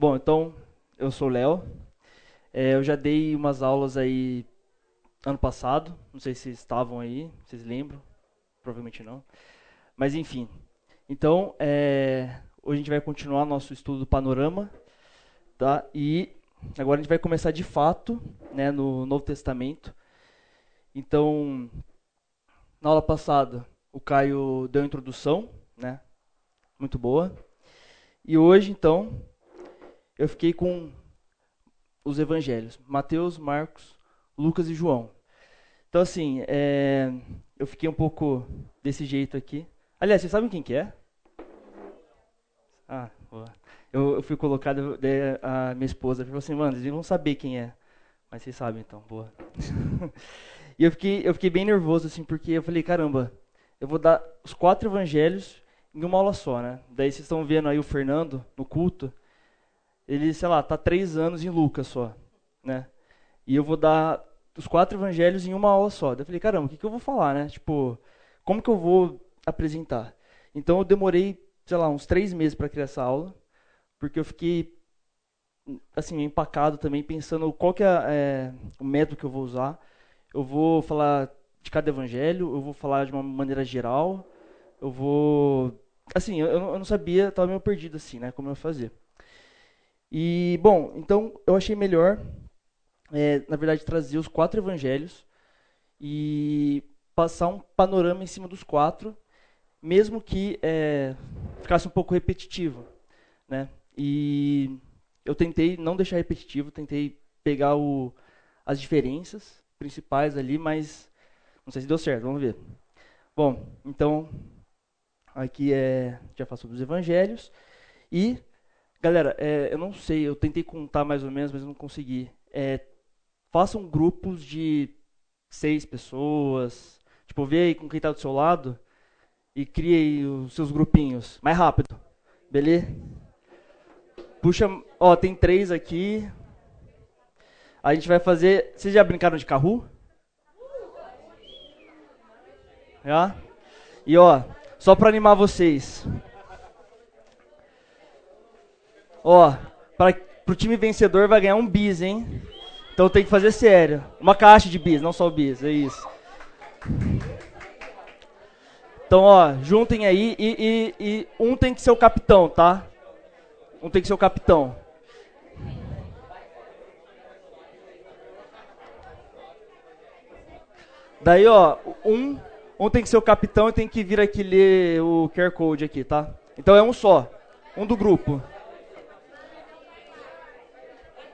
Bom, então, eu sou o Léo. É, eu já dei umas aulas aí ano passado. Não sei se estavam aí, vocês lembram? Provavelmente não. Mas enfim. Então, é, hoje a gente vai continuar nosso estudo do panorama. Tá? E agora a gente vai começar de fato né, no Novo Testamento. Então, na aula passada, o Caio deu a introdução, né? Muito boa. E hoje, então, eu fiquei com os evangelhos: Mateus, Marcos, Lucas e João. Então, assim, é, eu fiquei um pouco desse jeito aqui. Aliás, vocês sabem quem que é? Ah, boa. Eu, eu fui colocado, a minha esposa falou assim, mano, eles vão saber quem é. Mas vocês sabem, então, boa. e eu fiquei, eu fiquei bem nervoso, assim, porque eu falei, caramba, eu vou dar os quatro evangelhos em uma aula só, né? Daí vocês estão vendo aí o Fernando no culto, ele, sei lá, tá três anos em Lucas só, né? E eu vou dar os quatro evangelhos em uma aula só. Daí eu falei, caramba, o que, que eu vou falar, né? Tipo, como que eu vou apresentar? Então eu demorei, sei lá, uns três meses para criar essa aula, porque eu fiquei, assim, empacado também, pensando qual que é, é o método que eu vou usar. Eu vou falar de cada evangelho, eu vou falar de uma maneira geral, eu vou... Assim, eu, eu não sabia, estava meio perdido assim, né, como eu ia fazer. E, bom, então eu achei melhor, é, na verdade, trazer os quatro evangelhos e passar um panorama em cima dos quatro, mesmo que é, ficasse um pouco repetitivo, né? E eu tentei não deixar repetitivo, tentei pegar o, as diferenças principais ali, mas não sei se deu certo, vamos ver. Bom, então aqui é já faço sobre os evangelhos e galera, é, eu não sei, eu tentei contar mais ou menos, mas não consegui. É, façam grupos de seis pessoas, tipo vê aí com quem está do seu lado e crie aí os seus grupinhos, mais rápido, beleza? Puxa, ó, tem três aqui. A gente vai fazer. Vocês já brincaram de carro? Já? E ó, só para animar vocês. Ó, para pro time vencedor vai ganhar um bis, hein? Então tem que fazer sério. Uma caixa de bis, não só o bis, é isso. Então, ó, juntem aí e, e, e um tem que ser o capitão, tá? Um tem que ser o capitão. Daí, ó, um um tem que ser o capitão e tem que vir aqui ler o QR Code aqui, tá? Então é um só. Um do grupo.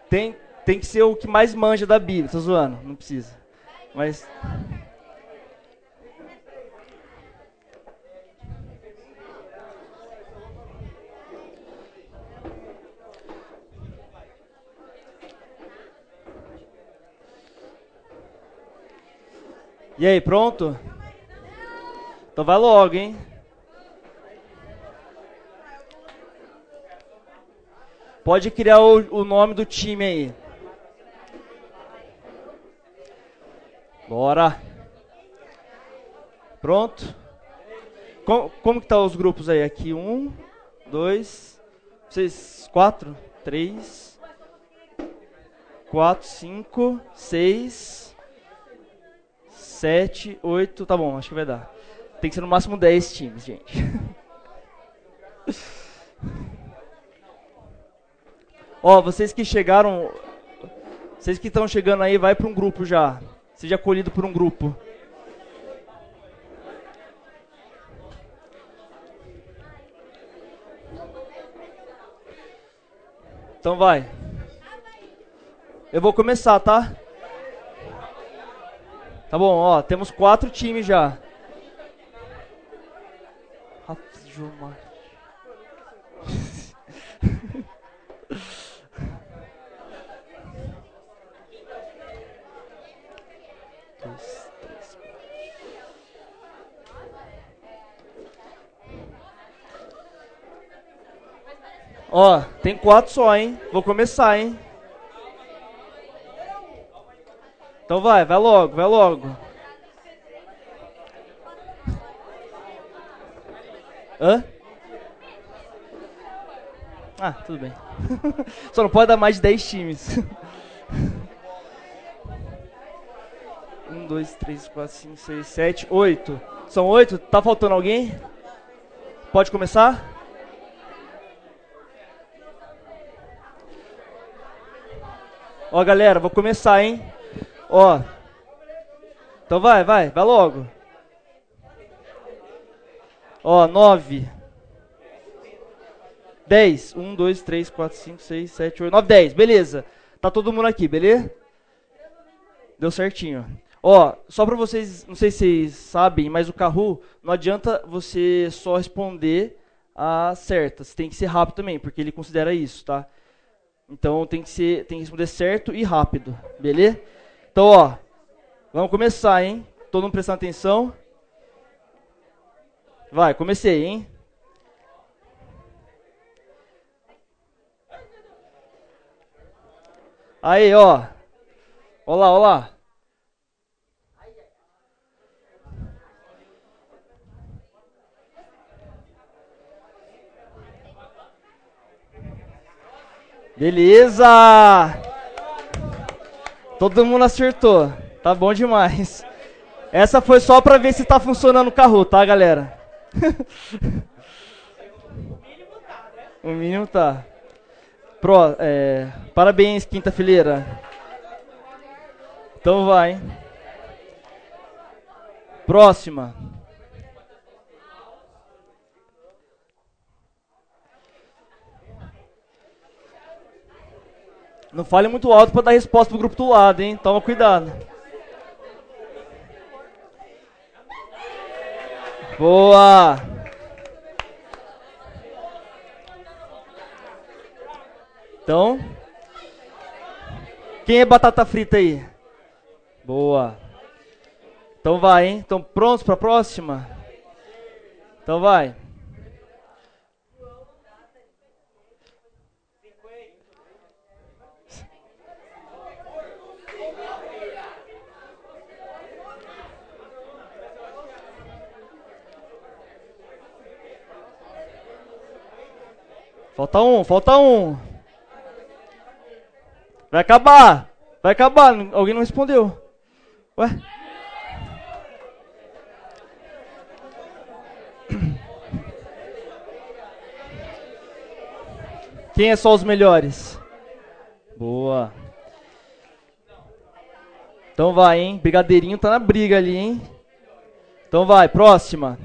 Tem, tem que ser o que mais manja da Bíblia. Tô zoando, não precisa. Mas. E aí, pronto? Então vai logo, hein? Pode criar o, o nome do time aí. Bora. Pronto? Como, como que tá os grupos aí? Aqui um, dois, seis, quatro, três, quatro, cinco, seis, sete, oito. Tá bom, acho que vai dar. Tem que ser no máximo 10 times, gente. Ó, vocês que chegaram, vocês que estão chegando aí, vai para um grupo já. Seja acolhido por um grupo. Então vai. Eu vou começar, tá? Tá bom, ó, temos quatro times já. Gilmar. Ó, tem quatro só, hein? Vou começar, hein? Então vai, vai logo, vai logo. Hã? Ah, tudo bem. Só não pode dar mais de 10 times. 1, 2, 3, 4, 5, 6, 7, 8. São 8? Tá faltando alguém? Pode começar? Ó, galera, vou começar, hein? Ó. Então vai, vai, vai logo. Ó, 9. 10. 1, 2, 3, 4, 5, 6, 7, 8, 9, 10. Beleza. Tá todo mundo aqui, beleza? Deu certinho. Ó, só pra vocês, não sei se vocês sabem, mas o Kahoot, não adianta você só responder a certa. Você tem que ser rápido também, porque ele considera isso, tá? Então tem que ser, tem que responder certo e rápido, beleza? Então, ó, vamos começar, hein? Todo mundo prestando atenção. Vai, comecei, hein? Aí, ó. Olá, olá. Beleza! Todo mundo acertou. Tá bom demais. Essa foi só pra ver se tá funcionando o carro, tá, galera? o mínimo tá. Pro, é, parabéns, quinta fileira. Então vai. Próxima. Não fale muito alto para dar resposta pro grupo do lado, hein? Toma cuidado. Boa! Então, quem é batata frita aí? Boa. Então vai, hein? Estão prontos para a próxima? Então vai. Falta um, falta um. Vai acabar. Vai acabar. Alguém não respondeu. Ué? Quem é só os melhores? Boa. Então vai, hein? Brigadeirinho tá na briga ali, hein? Então vai, próxima.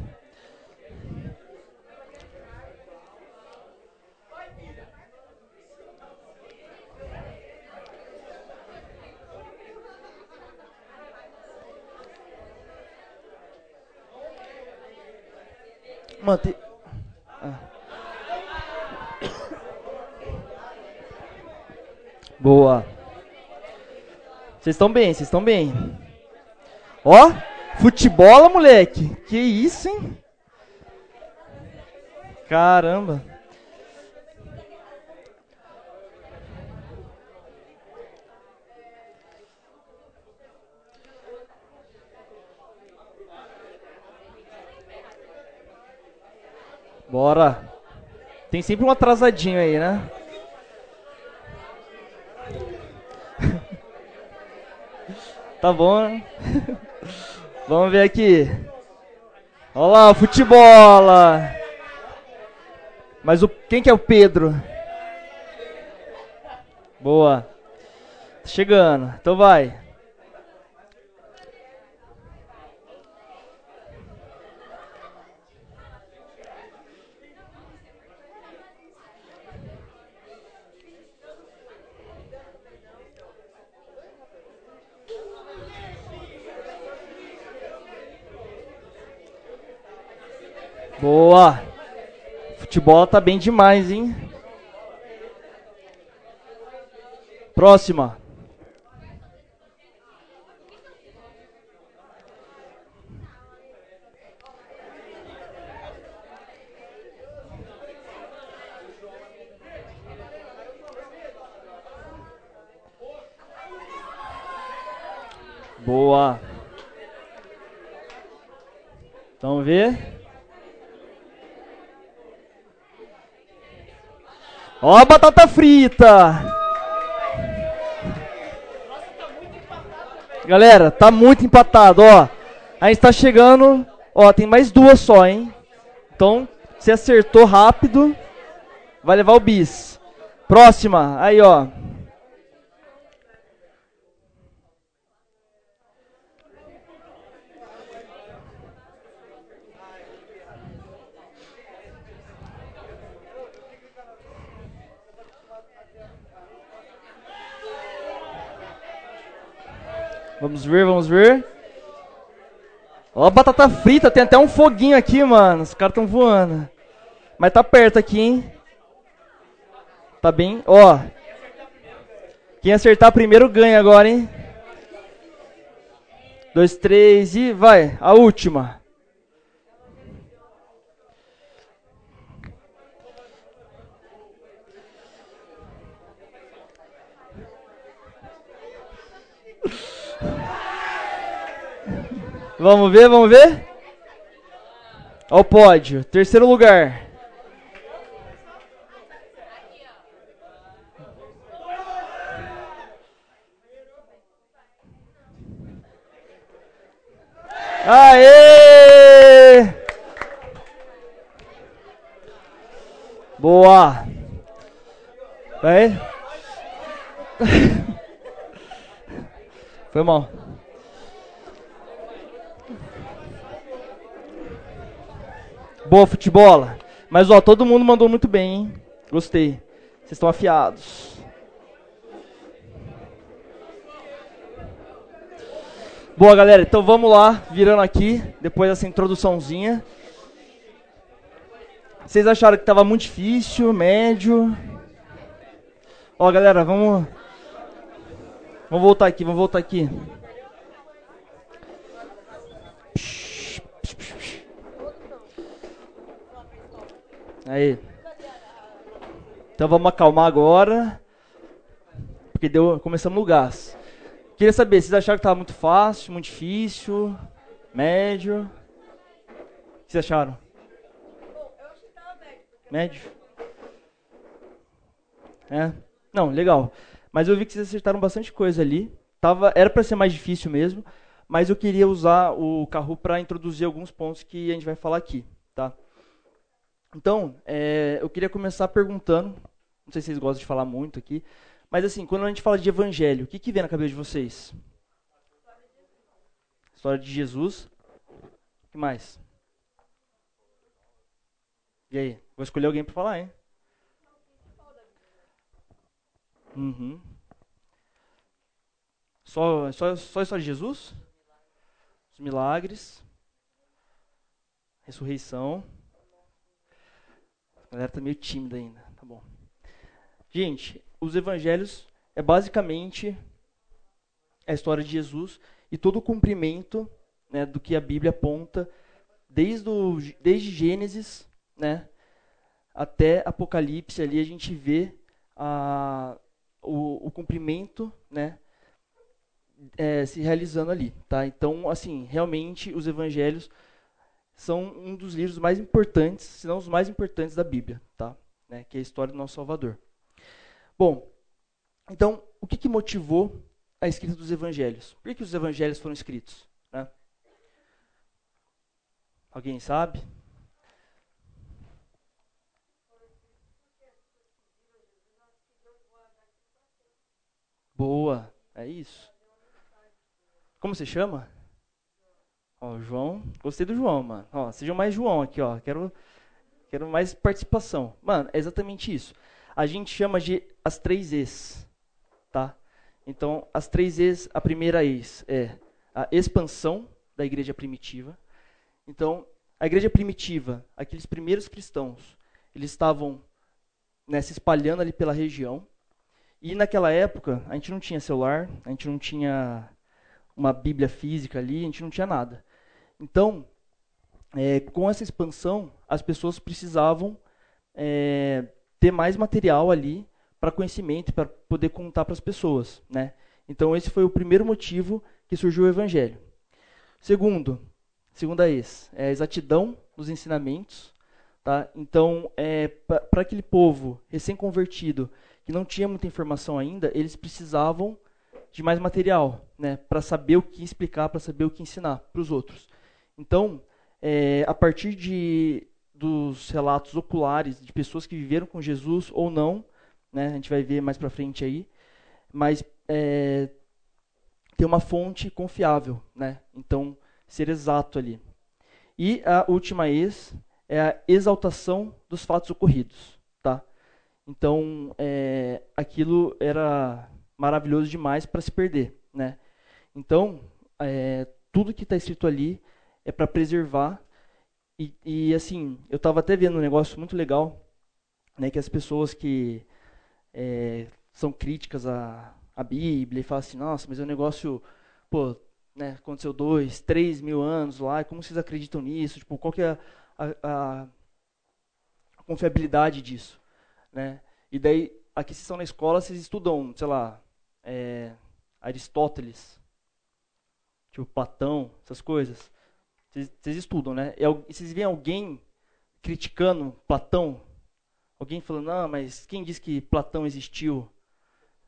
Manter. Ah. Boa. Vocês estão bem, vocês estão bem. Ó, futebol, moleque. Que isso, hein? Caramba. Bora. Tem sempre um atrasadinho aí, né? tá bom, né? Vamos ver aqui. Olha lá, futebol. Mas o quem que é o Pedro? Boa. Tá chegando. Então vai. Boa. Futebol tá bem demais, hein? Próxima. Boa. Vamos ver. Ó a batata frita! Galera, tá muito empatado, ó. A gente tá chegando, ó, tem mais duas só, hein? Então, se acertou rápido, vai levar o bis. Próxima, aí, ó. Vamos ver, vamos ver. Ó, batata frita, tem até um foguinho aqui, mano. Os caras estão voando. Mas tá perto aqui, hein? Tá bem? Ó. Quem acertar primeiro ganha agora, hein? Dois, três e vai. A última. Vamos ver, vamos ver. Ó o pódio. Terceiro lugar. Aê! Boa. Vai. Foi mal. Boa futebol. Mas ó, todo mundo mandou muito bem, hein? Gostei. Vocês estão afiados. Boa, galera. Então vamos lá, virando aqui, depois dessa introduçãozinha. Vocês acharam que estava muito difícil, médio? Ó, galera, vamos Vamos voltar aqui, vamos voltar aqui. Aí. Então vamos acalmar agora. Porque deu, começamos no gás. Queria saber, vocês acharam que estava muito fácil, muito difícil, médio? O que vocês acharam? Médio. É? Não, legal. Mas eu vi que vocês acertaram bastante coisa ali. Tava, era para ser mais difícil mesmo, mas eu queria usar o carro para introduzir alguns pontos que a gente vai falar aqui, tá? Então, é, eu queria começar perguntando, não sei se vocês gostam de falar muito aqui, mas assim, quando a gente fala de evangelho, o que, que vem na cabeça de vocês? História de Jesus. O que mais? E aí? Vou escolher alguém para falar, hein? Uhum. Só, só, só a história de Jesus? Os milagres. Ressurreição. A galera tá meio tímida ainda. Tá bom. Gente, os evangelhos é basicamente a história de Jesus e todo o cumprimento né, do que a Bíblia aponta desde, o, desde Gênesis né, até Apocalipse. Ali a gente vê a, o, o cumprimento né, é, se realizando ali. Tá? Então, assim, realmente os evangelhos são um dos livros mais importantes, se não os mais importantes da Bíblia, tá? Né, que é a história do nosso Salvador. Bom, então, o que, que motivou a escrita dos evangelhos? Por que os evangelhos foram escritos? Né? Alguém sabe? Boa, é isso. Como você chama? Ó, João. Gostei do João, mano. Ó, sejam mais João aqui, ó. Quero, quero mais participação. Mano, é exatamente isso. A gente chama de as três E's, tá? Então, as três E's, a primeira ex é a expansão da igreja primitiva. Então, a igreja primitiva, aqueles primeiros cristãos, eles estavam né, se espalhando ali pela região. E naquela época, a gente não tinha celular, a gente não tinha uma Bíblia física ali, a gente não tinha nada. Então, é, com essa expansão, as pessoas precisavam é, ter mais material ali para conhecimento, para poder contar para as pessoas. Né? Então, esse foi o primeiro motivo que surgiu o Evangelho. Segundo, segunda ex, é a exatidão dos ensinamentos. Tá? Então, é, para aquele povo recém-convertido, que não tinha muita informação ainda, eles precisavam de mais material, né, para saber o que explicar, para saber o que ensinar para os outros. Então, é, a partir de, dos relatos oculares de pessoas que viveram com Jesus ou não, né, a gente vai ver mais para frente aí, mas é, ter uma fonte confiável, né? Então, ser exato ali. E a última ex é a exaltação dos fatos ocorridos, tá? Então, é, aquilo era maravilhoso demais para se perder, né? Então, é, tudo que está escrito ali é para preservar. E, e, assim, eu estava até vendo um negócio muito legal, né? Que as pessoas que é, são críticas à, à Bíblia e falam assim, nossa, mas é um negócio, pô, né, aconteceu dois, três mil anos lá, como vocês acreditam nisso? Tipo, qual que é a, a, a confiabilidade disso? Né? E daí, aqui vocês estão na escola, vocês estudam, sei lá, é, Aristóteles, tipo Platão, essas coisas. Vocês, estudam, né? E vocês veem alguém criticando Platão, alguém falando, não, mas quem disse que Platão existiu?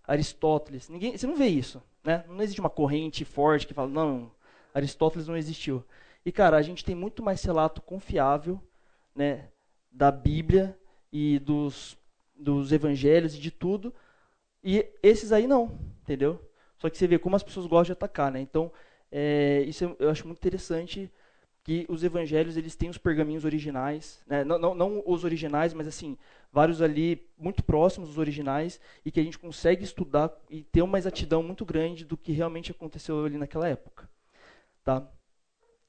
Aristóteles. Ninguém, você não vê isso, né? Não existe uma corrente forte que fala, não, Aristóteles não existiu. E cara, a gente tem muito mais relato confiável, né, da Bíblia e dos dos evangelhos e de tudo, e esses aí não, entendeu? Só que você vê como as pessoas gostam de atacar, né? Então, é, isso eu acho muito interessante que os evangelhos eles têm os pergaminhos originais, né? não, não, não, os originais, mas assim vários ali muito próximos dos originais e que a gente consegue estudar e ter uma exatidão muito grande do que realmente aconteceu ali naquela época, tá?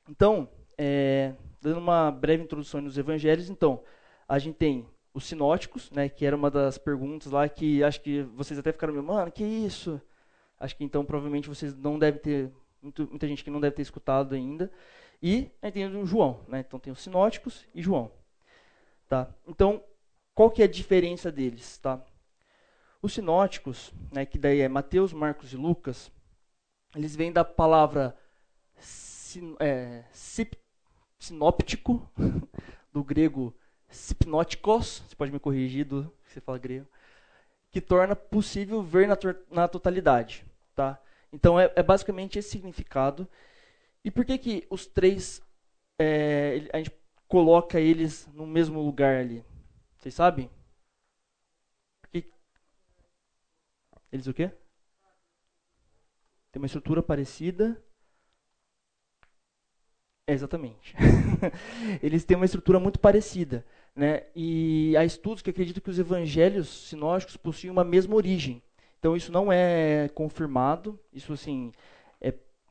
Então, é, dando uma breve introdução nos evangelhos, então a gente tem os sinóticos, né, que era uma das perguntas lá que acho que vocês até ficaram meio, mano, que isso? Acho que então provavelmente vocês não devem ter muito, muita gente que não deve ter escutado ainda. E aí tem o João, né? Então tem os sinóticos e João. Tá? Então, qual que é a diferença deles, tá? Os sinóticos, né, que daí é Mateus, Marcos e Lucas, eles vêm da palavra sin, é, sip, sinóptico, do grego sipnóticos, você pode me corrigir do que você fala grego, que torna possível ver na, na totalidade, tá? Então é, é basicamente esse significado e por que que os três é, a gente coloca eles no mesmo lugar ali? Vocês sabem? Porque eles o quê? Tem uma estrutura parecida. É, exatamente. eles têm uma estrutura muito parecida. Né? E há estudos que acreditam que os evangelhos sinóticos possuem uma mesma origem. Então isso não é confirmado, isso assim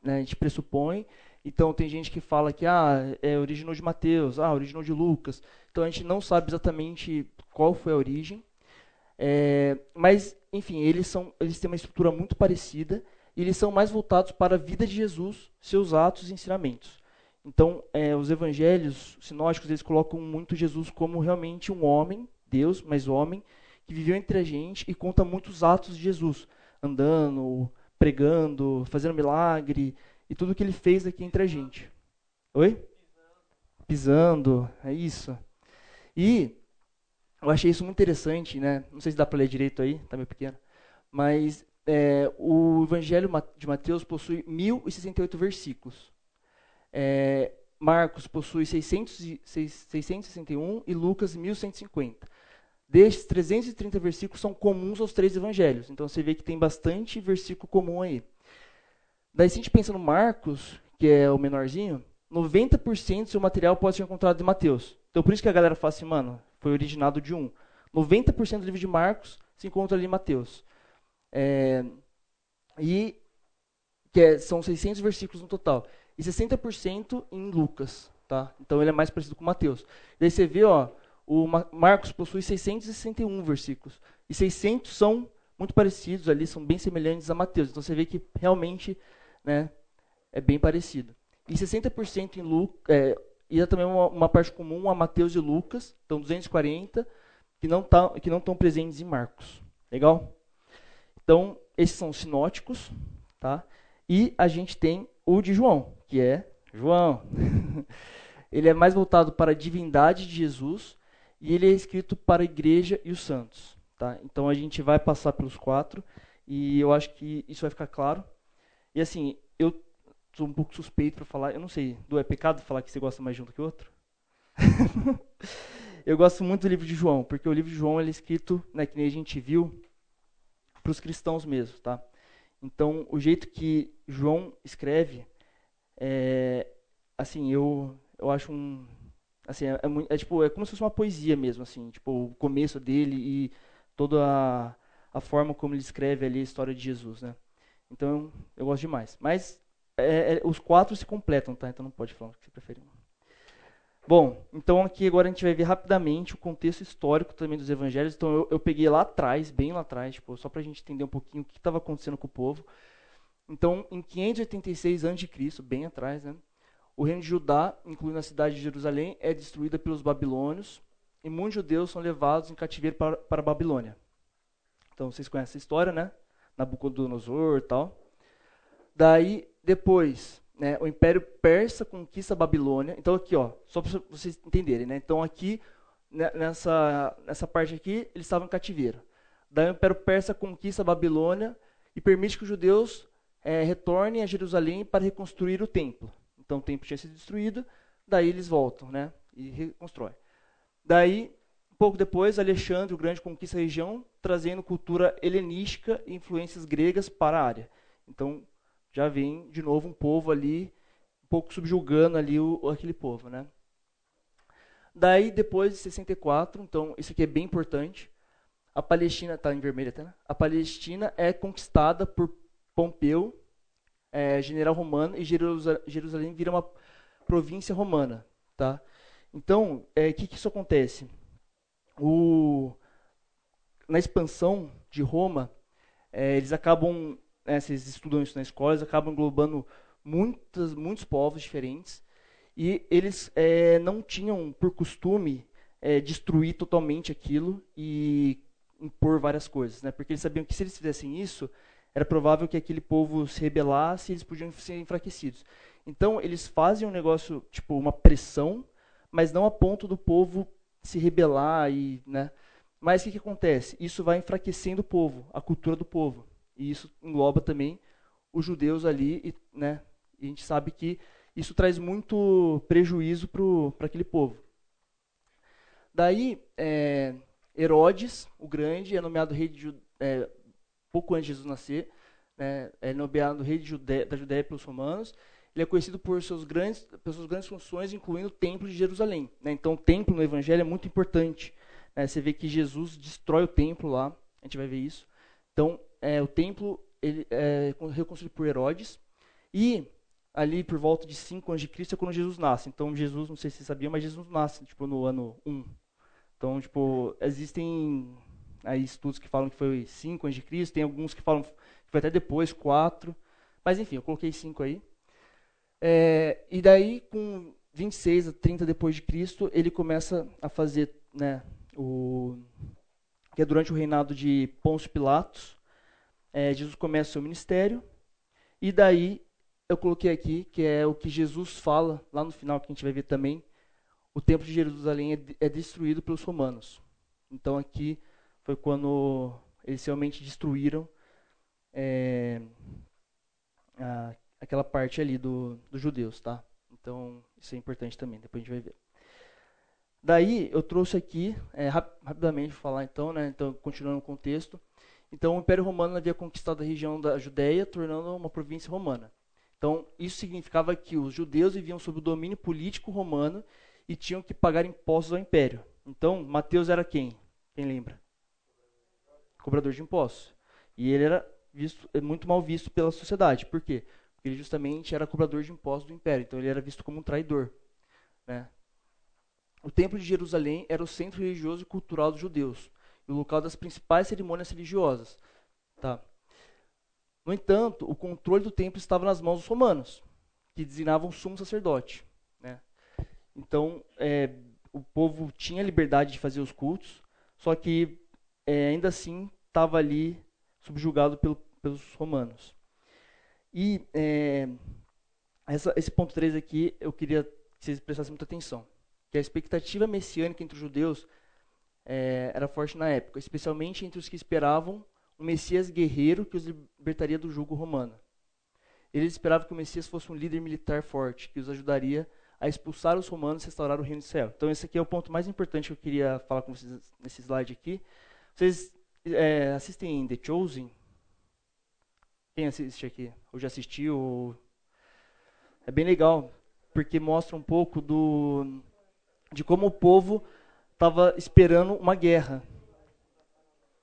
né, a gente pressupõe. Então tem gente que fala que ah, é originou de Mateus, ah, originou de Lucas. Então a gente não sabe exatamente qual foi a origem. É, mas, enfim, eles, são, eles têm uma estrutura muito parecida e eles são mais voltados para a vida de Jesus, seus atos e ensinamentos. Então, é, os evangelhos sinóticos, eles colocam muito Jesus como realmente um homem, Deus, mas homem, que viveu entre a gente e conta muitos atos de Jesus, andando, pregando, fazendo milagre e tudo que ele fez aqui entre a gente. Oi? Pisando, é isso. E eu achei isso muito interessante, né? Não sei se dá para ler direito aí, tá meio pequeno. Mas é, o Evangelho de Mateus possui 1068 versículos. É, Marcos possui 600, 661 e Lucas 1150. Destes 330 versículos são comuns aos três evangelhos. Então você vê que tem bastante versículo comum aí. Daí se a gente pensa no Marcos, que é o menorzinho, 90% do seu material pode ser encontrado em Mateus. Então por isso que a galera fala assim, mano, foi originado de um. 90% do livro de Marcos se encontra ali em Mateus. É, e que é, são 600 versículos no total. E 60% em Lucas. Tá? Então ele é mais parecido com Mateus. Daí você vê, ó, o Marcos possui 661 versículos. E 600 são muito parecidos ali, são bem semelhantes a Mateus. Então você vê que realmente né, é bem parecido. E 60% em Lucas, é, e é também uma, uma, parte comum a Mateus e Lucas, então 240, que não tá, que não estão presentes em Marcos. Legal? Então, esses são sinóticos, tá? E a gente tem o de João, que é João. Ele é mais voltado para a divindade de Jesus e ele é escrito para a igreja e os santos. Tá? Então a gente vai passar pelos quatro e eu acho que isso vai ficar claro. E assim, eu sou um pouco suspeito para falar, eu não sei, do é pecado falar que você gosta mais de um do que o outro? eu gosto muito do livro de João, porque o livro de João ele é escrito, né, que nem a gente viu, para os cristãos mesmo, tá? Então, o jeito que João escreve, é, assim, eu, eu acho um, assim, é, é, é, tipo, é como se fosse uma poesia mesmo, assim, tipo, o começo dele e toda a, a forma como ele escreve ali a história de Jesus, né? Então, eu, gosto demais. Mas é, é, os quatro se completam, tá? Então não pode falar o que você prefere. Bom, então aqui agora a gente vai ver rapidamente o contexto histórico também dos evangelhos. Então eu, eu peguei lá atrás, bem lá atrás, tipo, só para a gente entender um pouquinho o que estava acontecendo com o povo. Então, em 586 a.C., bem atrás, né, o reino de Judá, incluindo a cidade de Jerusalém, é destruída pelos babilônios e muitos judeus são levados em cativeiro para, para a Babilônia. Então, vocês conhecem a história, né? Nabucodonosor e tal. Daí, depois, né, o Império Persa conquista a Babilônia. Então aqui, ó, só para vocês entenderem, né? Então aqui né, nessa nessa parte aqui eles estavam em cativeiro. Daí o Império Persa conquista a Babilônia e permite que os judeus é, retornem a Jerusalém para reconstruir o templo. Então o templo tinha sido destruído, daí eles voltam, né? E reconstrói. Daí um pouco depois, Alexandre o Grande conquista a região, trazendo cultura helenística e influências gregas para a área. Então, já vem de novo um povo ali, um pouco subjugando ali o, aquele povo, né? Daí, depois de 64, então, isso aqui é bem importante, a Palestina, está em vermelho até, né? A Palestina é conquistada por Pompeu, é, general romano, e Jerusalém vira uma província romana, tá? Então, o é, que, que isso acontece? O, na expansão de Roma, é, eles acabam né, vocês estudam isso na escola, eles acabam englobando muitos povos diferentes. E eles é, não tinham por costume é, destruir totalmente aquilo e impor várias coisas, né? Porque eles sabiam que se eles fizessem isso, era provável que aquele povo se rebelasse e eles podiam ser enfraquecidos. Então, eles fazem um negócio, tipo, uma pressão, mas não a ponto do povo se rebelar e, né? Mas o que, que acontece? Isso vai enfraquecendo o povo, a cultura do povo. E isso engloba também os judeus ali, e, né, e a gente sabe que isso traz muito prejuízo para aquele povo. Daí, é, Herodes, o Grande, é nomeado rei de é, pouco antes de Jesus nascer, né, é nomeado rei da Judéia pelos romanos. Ele é conhecido por seus grandes, pelas suas grandes funções, incluindo o templo de Jerusalém. Né? Então, o templo no Evangelho é muito importante. Né? Você vê que Jesus destrói o templo lá, a gente vai ver isso. Então, é, o templo ele, é reconstruído por Herodes. E ali por volta de 5 anos de Cristo é quando Jesus nasce. Então, Jesus, não sei se você sabia, mas Jesus nasce tipo, no ano 1. Então, tipo, existem aí estudos que falam que foi 5 anos de Cristo, tem alguns que falam que foi até depois, 4. Mas enfim, eu coloquei 5 aí. É, e daí, com 26 a 30 depois de Cristo, ele começa a fazer, né, o que é durante o reinado de Pôncio Pilatos, é, Jesus começa o seu ministério, e daí eu coloquei aqui, que é o que Jesus fala, lá no final, que a gente vai ver também, o templo de Jerusalém é, é destruído pelos romanos. Então aqui foi quando eles realmente destruíram é, a, aquela parte ali do, dos judeus, tá? Então isso é importante também, depois a gente vai ver. Daí eu trouxe aqui, é, rapidamente falar então, né? Então continuando o contexto, então, o Império Romano havia conquistado a região da Judéia, tornando uma província romana. Então, isso significava que os judeus viviam sob o domínio político romano e tinham que pagar impostos ao império. Então, Mateus era quem? Quem lembra? Cobrador de impostos. E ele era visto, muito mal visto pela sociedade. Por quê? Porque ele justamente era cobrador de impostos do império. Então, ele era visto como um traidor. Né? O Templo de Jerusalém era o centro religioso e cultural dos judeus e o local das principais cerimônias religiosas. Tá? No entanto, o controle do templo estava nas mãos dos romanos, que designavam sumo sacerdote. Né? Então, é, o povo tinha liberdade de fazer os cultos, só que é, ainda assim estava ali subjugado pelo, pelos romanos. E é, essa, esse ponto 3 aqui, eu queria que vocês prestassem muita atenção. Que a expectativa messiânica entre os judeus é, era forte na época, especialmente entre os que esperavam um Messias guerreiro que os libertaria do jugo romano. Eles esperavam que o Messias fosse um líder militar forte, que os ajudaria a expulsar os romanos e restaurar o reino do céu. Então, esse aqui é o ponto mais importante que eu queria falar com vocês nesse slide aqui. Vocês é, assistem The Chosen? Quem assiste aqui? Ou já assistiu? É bem legal, porque mostra um pouco do de como o povo estava esperando uma guerra,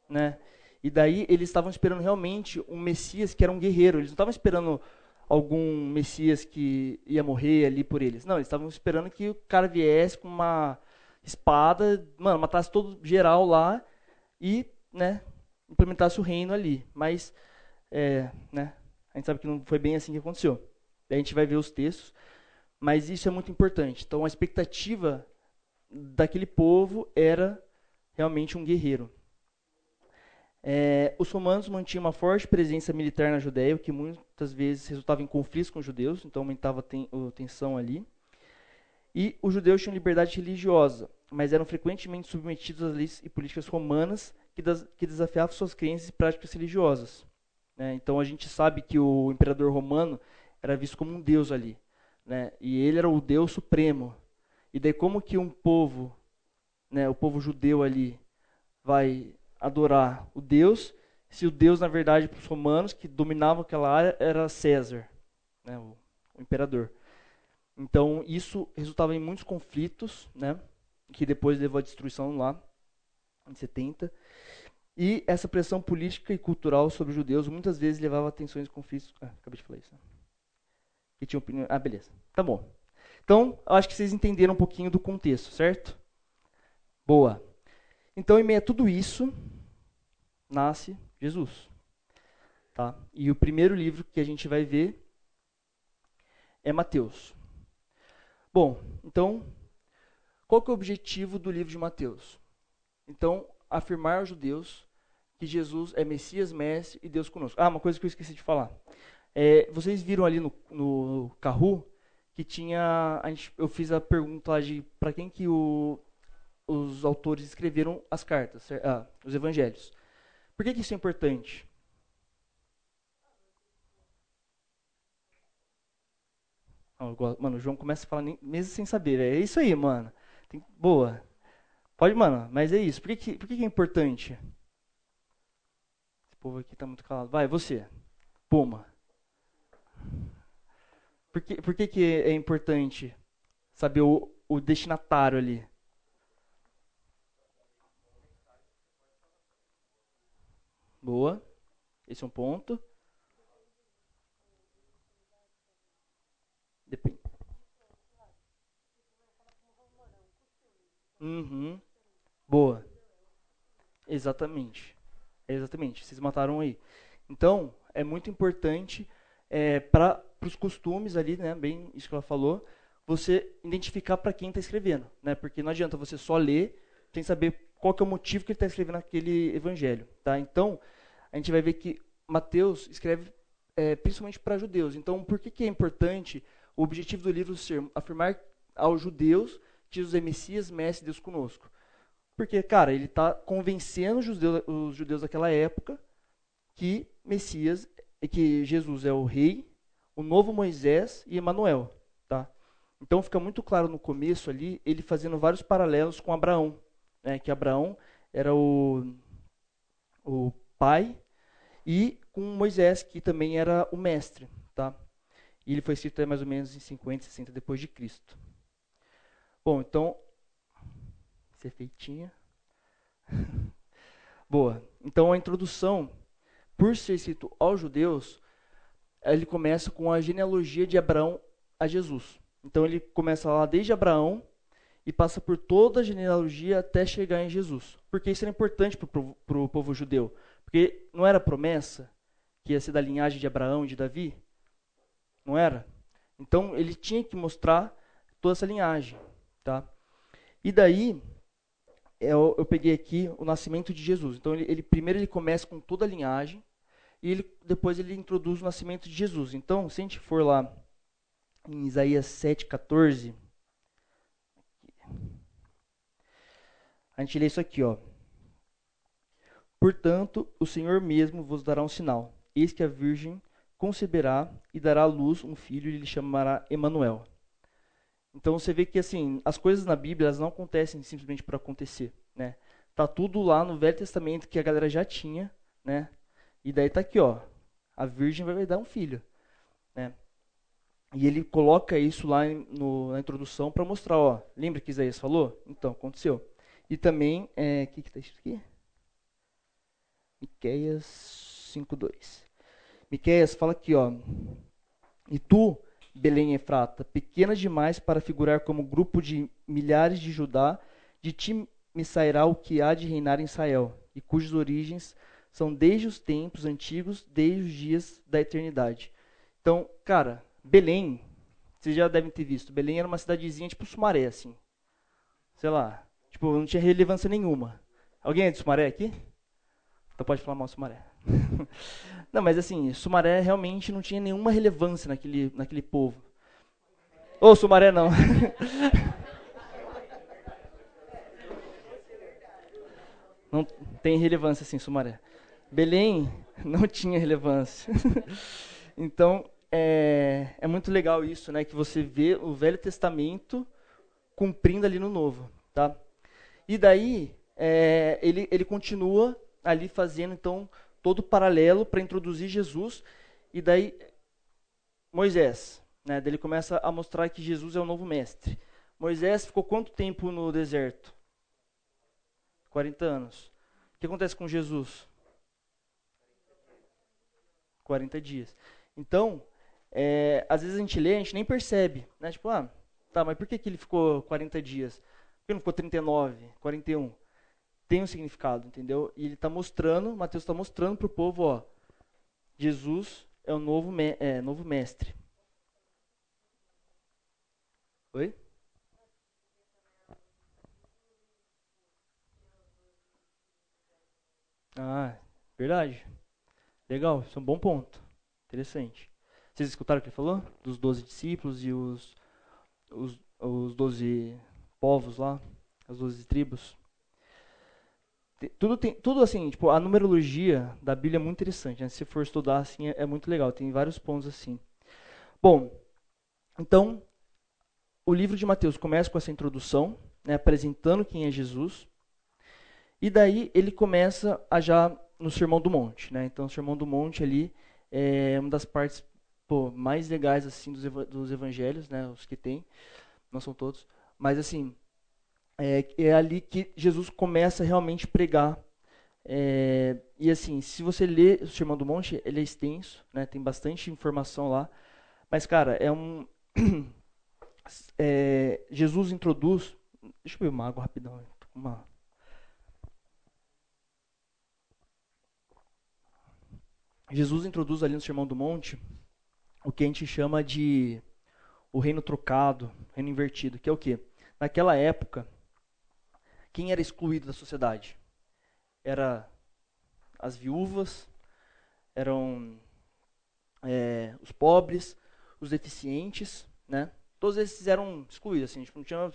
né? E daí eles estavam esperando realmente um Messias que era um guerreiro. Eles não estavam esperando algum Messias que ia morrer ali por eles. Não, eles estavam esperando que o cara viesse com uma espada, mano, matasse todo geral lá e, né, implementasse o reino ali. Mas, é, né, a gente sabe que não foi bem assim que aconteceu. A gente vai ver os textos, mas isso é muito importante. Então, a expectativa daquele povo era realmente um guerreiro. É, os romanos mantinham uma forte presença militar na Judéia, o que muitas vezes resultava em conflitos com os judeus, então aumentava ten a tensão ali. E os judeus tinham liberdade religiosa, mas eram frequentemente submetidos às leis e políticas romanas que, desafiavam suas crenças e práticas religiosas. Né? Então a gente sabe que o imperador romano era visto como um deus ali, né? e ele era o deus supremo. E daí como que um povo, né, o povo judeu ali, vai adorar o Deus, se o Deus, na verdade, para os romanos que dominavam aquela área era César, né, o, o, imperador. Então, isso resultava em muitos conflitos, né, que depois levou à destruição lá, em 70. E essa pressão política e cultural sobre os judeus muitas vezes levava a tensões e conflitos. Ah, acabei de falar isso. Que tinha opinião. Ah, beleza. Tá bom. Então, acho que vocês entenderam um pouquinho do contexto, certo? Boa. Então, em meio a tudo isso, nasce Jesus. Tá? E o primeiro livro que a gente vai ver é Mateus. Bom, então, qual que é o objetivo do livro de Mateus? Então, afirmar aos judeus que Jesus é Messias, Mestre e Deus conosco. Ah, uma coisa que eu esqueci de falar. É, vocês viram ali no, no Carru que tinha. Gente, eu fiz a pergunta lá de para quem que o os autores escreveram as cartas, ah, os evangelhos. Por que, que isso é importante? Mano, o João começa a falar mesmo sem saber. É isso aí, mano. Tem, boa. Pode, mano, mas é isso. Por que, por que, que é importante? Esse povo aqui tá muito calado. Vai, você. Puma. Por que, por que, que é importante saber o, o destinatário ali? Boa. Esse é um ponto. Depende. Uhum. Boa. Exatamente. Exatamente. Vocês mataram aí. Então, é muito importante é, para os costumes ali, né, bem isso que ela falou, você identificar para quem está escrevendo. Né, porque não adianta você só ler sem saber qual que é o motivo que ele está escrevendo aquele evangelho. Tá? Então, a gente vai ver que Mateus escreve é, principalmente para judeus. Então, por que, que é importante o objetivo do livro ser afirmar aos judeus que Jesus é Messias, Mestre, Deus conosco? Porque, cara, ele está convencendo os judeus, os judeus daquela época que Messias, que Jesus é o rei, o novo Moisés e Emanuel, tá? Então fica muito claro no começo ali, ele fazendo vários paralelos com Abraão né, que Abraão era o, o pai, e com Moisés, que também era o mestre. Tá? E ele foi escrito mais ou menos em 50, 60 depois de Cristo. Bom, então, ser feitinha. Boa. Então a introdução, por ser escrito aos judeus, ele começa com a genealogia de Abraão a Jesus. Então ele começa lá desde Abraão e passa por toda a genealogia até chegar em Jesus. Porque isso era importante para o povo judeu. Porque não era promessa que ia ser da linhagem de Abraão e de Davi? Não era? Então ele tinha que mostrar toda essa linhagem. Tá? E daí, eu, eu peguei aqui o nascimento de Jesus. Então ele, ele, primeiro ele começa com toda a linhagem e ele, depois ele introduz o nascimento de Jesus. Então, se a gente for lá em Isaías 7,14, a a gente lê isso aqui, ó. Portanto, o Senhor mesmo vos dará um sinal. Eis que a virgem conceberá e dará à luz um filho e lhe chamará Emanuel. Então você vê que assim, as coisas na Bíblia elas não acontecem simplesmente por acontecer, né? Tá tudo lá no Velho Testamento que a galera já tinha, né? E daí tá aqui, ó, a virgem vai dar um filho, né? E ele coloca isso lá no, na introdução para mostrar, ó, lembra que Isaías falou? Então, aconteceu. E também, é, que está escrito aqui? Miqueias 5.2. Miqueias fala aqui, ó. E tu, Belém Efrata, pequena demais para figurar como grupo de milhares de Judá, de ti me sairá o que há de reinar em Israel, e cujas origens são desde os tempos antigos, desde os dias da eternidade. Então, cara, Belém, vocês já devem ter visto, Belém era uma cidadezinha tipo Sumaré, assim. Sei lá, tipo, não tinha relevância nenhuma. Alguém é de Sumaré aqui? Então pode falar mal Sumaré. não, mas assim, Sumaré realmente não tinha nenhuma relevância naquele, naquele povo. Ô, oh, Sumaré não. não tem relevância assim, Sumaré. Belém não tinha relevância. então, é, é muito legal isso, né? Que você vê o Velho Testamento cumprindo ali no Novo, tá? E daí, é, ele, ele continua ali fazendo então todo o paralelo para introduzir Jesus. E daí Moisés, né? Ele começa a mostrar que Jesus é o novo mestre. Moisés ficou quanto tempo no deserto? 40 anos. O que acontece com Jesus? 40 dias. Então, é, às vezes a gente lê, a gente nem percebe, né? Tipo, ah, tá, mas por que, que ele ficou 40 dias? Por que não ficou 39, 41? Tem um significado, entendeu? E ele está mostrando, Mateus está mostrando para o povo, ó, Jesus é o novo, é, novo mestre. Oi? Ah, verdade. Legal, isso é um bom ponto. Interessante. Vocês escutaram o que ele falou? Dos doze discípulos e os, os, os doze povos lá, as doze tribos. Tudo, tem, tudo assim, tipo, a numerologia da Bíblia é muito interessante. Né? Se for estudar, assim, é, é muito legal. Tem vários pontos assim. Bom, então, o livro de Mateus começa com essa introdução, né, apresentando quem é Jesus. E daí ele começa a já no Sermão do Monte. Né? Então, o Sermão do Monte ali é uma das partes pô, mais legais assim dos, dos evangelhos, né, os que tem. Não são todos. Mas, assim, é, é ali que Jesus começa a realmente pregar. É, e assim, se você lê o Sermão do Monte, ele é extenso, né, tem bastante informação lá. Mas, cara, é um. é, Jesus introduz. Deixa eu beber uma água rapidão. Uma... Jesus introduz ali no Sermão do Monte o que a gente chama de o reino trocado, reino invertido, que é o quê? Naquela época, quem era excluído da sociedade? Era as viúvas, eram é, os pobres, os deficientes, né? Todos esses eram excluídos, assim, tipo, não tinha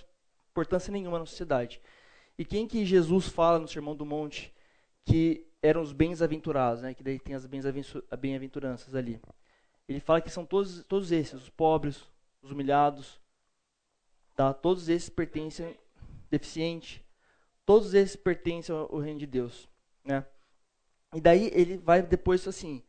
importância nenhuma na sociedade. E quem que Jesus fala no Sermão do Monte que eram os bens-aventurados, né? Que daí tem as bem-aventuranças ali. Ele fala que são todos, todos esses, os pobres, os humilhados, tá? Todos esses pertencem deficiente, Todos esses pertencem ao reino de Deus, né? E daí ele vai depois assim,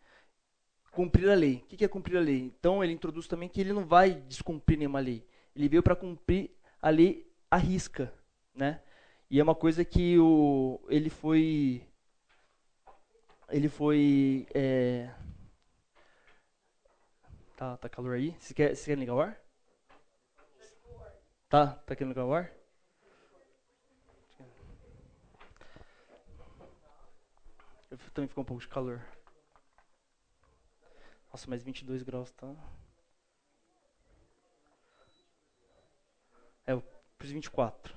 cumprir a lei. O que é cumprir a lei? Então ele introduz também que ele não vai descumprir nenhuma lei. Ele veio para cumprir a lei à risca, né? E é uma coisa que o, ele foi ele foi é... tá tá calor aí? Você quer, você quer ligar o ar? Tá, tá querendo ligar o ar? Eu também ficou um pouco de calor. Nossa, mas 22 graus tá. É, eu pus 24.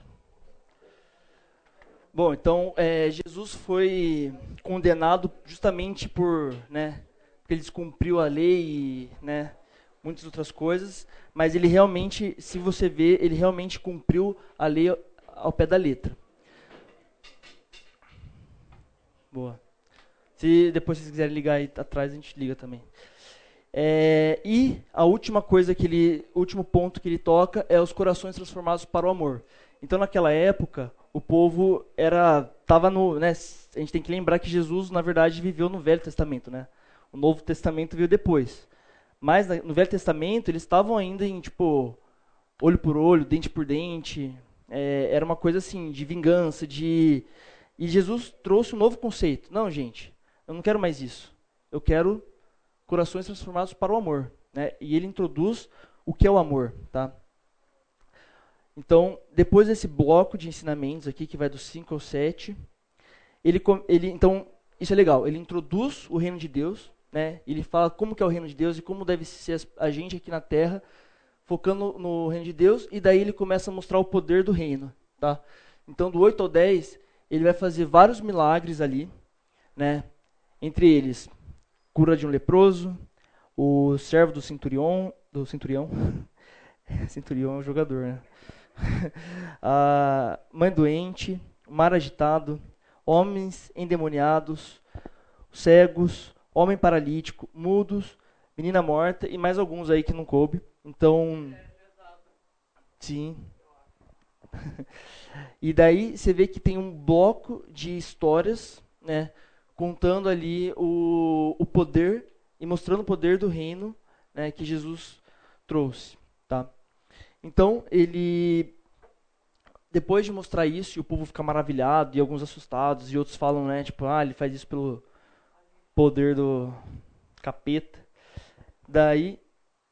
Bom, então é, Jesus foi condenado justamente por, né, porque ele descumpriu a lei e, né, muitas outras coisas, mas ele realmente, se você ver, ele realmente cumpriu a lei ao pé da letra. Boa. Se depois vocês quiserem ligar aí atrás, a gente liga também. É, e a última coisa que ele, último ponto que ele toca é os corações transformados para o amor. Então, naquela época, o povo era tava no, né, a gente tem que lembrar que Jesus, na verdade, viveu no Velho Testamento, né? O Novo Testamento veio depois. Mas no Velho Testamento eles estavam ainda em tipo olho por olho, dente por dente. É, era uma coisa assim de vingança, de e Jesus trouxe um novo conceito. Não, gente, eu não quero mais isso. Eu quero corações transformados para o amor, né? E ele introduz o que é o amor, tá? Então, depois desse bloco de ensinamentos aqui, que vai do 5 ao 7, ele, ele, então, isso é legal, ele introduz o reino de Deus, né? ele fala como que é o reino de Deus e como deve ser a gente aqui na terra, focando no reino de Deus, e daí ele começa a mostrar o poder do reino. Tá? Então, do 8 ao 10, ele vai fazer vários milagres ali, né? Entre eles, cura de um leproso, o servo do centurião, do centurião, centurião é um jogador, né? a mãe doente, mar agitado, homens endemoniados, cegos, homem paralítico, mudos, menina morta e mais alguns aí que não coube. Então, sim. e daí você vê que tem um bloco de histórias, né, contando ali o, o poder e mostrando o poder do reino, né, que Jesus trouxe, tá? Então, ele depois de mostrar isso, e o povo fica maravilhado, e alguns assustados, e outros falam, né, tipo, ah, ele faz isso pelo poder do capeta. Daí,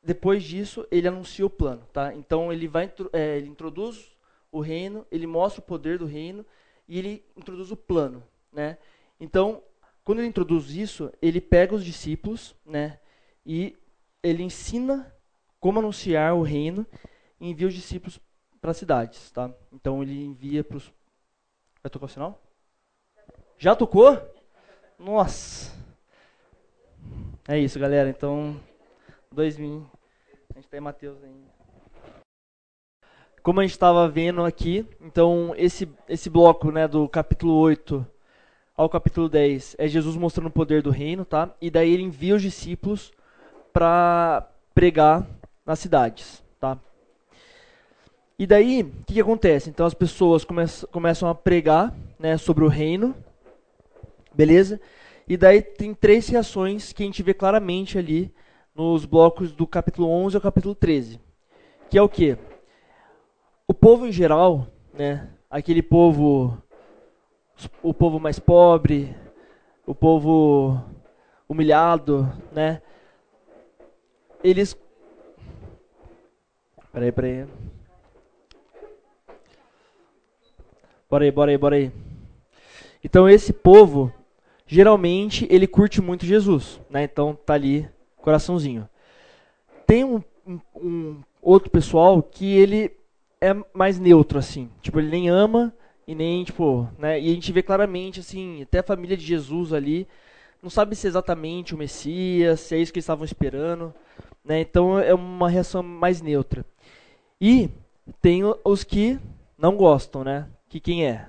depois disso, ele anuncia o plano, tá? Então, ele vai, é, ele introduz o reino, ele mostra o poder do reino, e ele introduz o plano, né? Então, quando ele introduz isso, ele pega os discípulos, né, e ele ensina como anunciar o reino, e envia os discípulos para cidades, tá? Então ele envia para os. Vai tocar o sinal? Já tocou? Nossa! É isso, galera. Então, 2000. A gente está em Mateus ainda. Como a gente estava vendo aqui, então esse, esse bloco né, do capítulo 8 ao capítulo 10 é Jesus mostrando o poder do reino, tá? E daí ele envia os discípulos para pregar nas cidades, tá? E daí, o que, que, acontece? Então as pessoas começam, começam a pregar né, sobre o reino, beleza? E daí tem três reações que a gente vê claramente ali nos blocos do capítulo 11 ao capítulo 13. Que é o que? O povo em geral, né, aquele povo, o povo mais pobre, o povo humilhado, né, eles... Peraí, peraí. Bora aí, bora aí, bora aí. Então esse povo, geralmente, ele curte muito Jesus, né? Então tá ali, coraçãozinho. Tem um, um, um outro pessoal que ele é mais neutro, assim. Tipo, ele nem ama e nem, tipo, né? E a gente vê claramente, assim, até a família de Jesus ali, não sabe se é exatamente o Messias, se é isso que eles estavam esperando, né? Então é uma reação mais neutra. E tem os que não gostam, né? que quem é?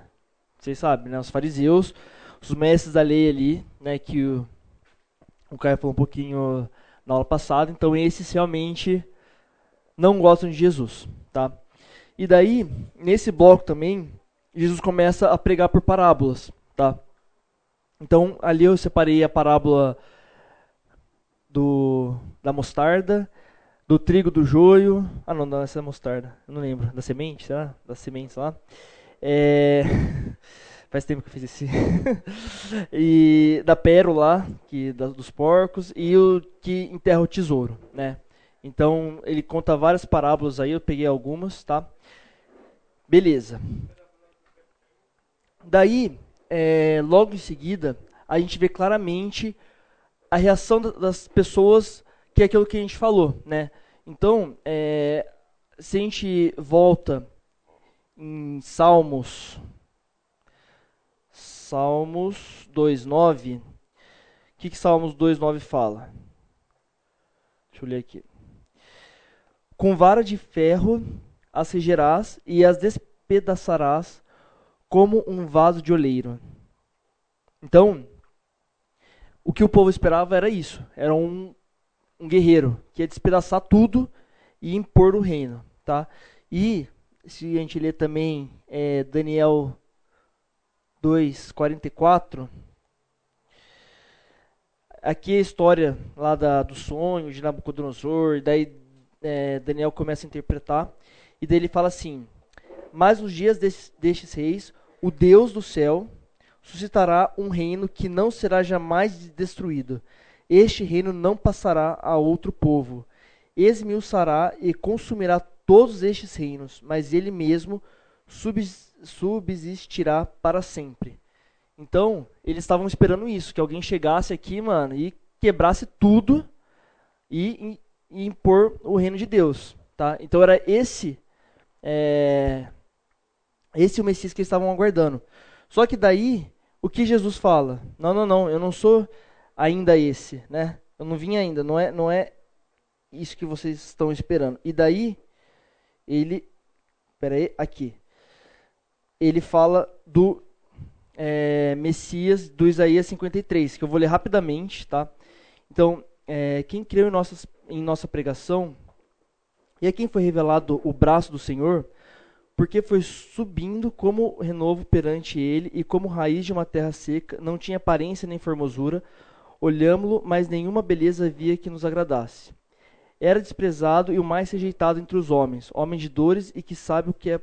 Vocês sabem, né? Os fariseus, os mestres da lei ali, né? Que o, o Caio falou um pouquinho na aula passada. Então esses realmente não gostam de Jesus, tá? E daí, nesse bloco também, Jesus começa a pregar por parábolas, tá? Então ali eu separei a parábola do da mostarda, do trigo do joio. Ah, não, não, essa é mostarda. Eu não lembro. Da semente, será? Da semente lá. É... Faz tempo que eu fiz esse. e da pérola, que da, dos porcos, e o que enterra o tesouro, né? Então, ele conta várias parábolas aí, eu peguei algumas, tá? Beleza. Daí, é, logo em seguida, a gente vê claramente a reação das pessoas, que é aquilo que a gente falou, né? Então, é, se a gente volta em Salmos, Salmos 2:9. O que, que Salmos 2:9 fala? Deixa eu ler aqui. Com vara de ferro as regerás e as despedaçarás como um vaso de oleiro. Então, o que o povo esperava era isso. Era um, um guerreiro que ia despedaçar tudo e impor o reino. Tá? E, se a gente ler também é, Daniel 2, 44, aqui é a história lá da, do sonho de Nabucodonosor, daí é, Daniel começa a interpretar, e daí ele fala assim: Mas nos dias destes, destes reis, o Deus do céu suscitará um reino que não será jamais destruído. Este reino não passará a outro povo. Esmiuçará e consumirá todos estes reinos, mas ele mesmo subsistirá para sempre. Então, eles estavam esperando isso, que alguém chegasse aqui, mano, e quebrasse tudo e, e, e impor o reino de Deus, tá? Então era esse é, esse é o Messias que eles estavam aguardando. Só que daí, o que Jesus fala? Não, não, não, eu não sou ainda esse, né? Eu não vim ainda, não é, não é isso que vocês estão esperando. E daí, ele, peraí, aqui, ele fala do é, Messias do Isaías 53, que eu vou ler rapidamente, tá? Então, é, quem creu em, nossas, em nossa pregação, e a quem foi revelado o braço do Senhor, porque foi subindo como renovo perante ele, e como raiz de uma terra seca, não tinha aparência nem formosura, olhámo-lo, mas nenhuma beleza havia que nos agradasse. Era desprezado e o mais rejeitado entre os homens, homem de dores e que sabe o que é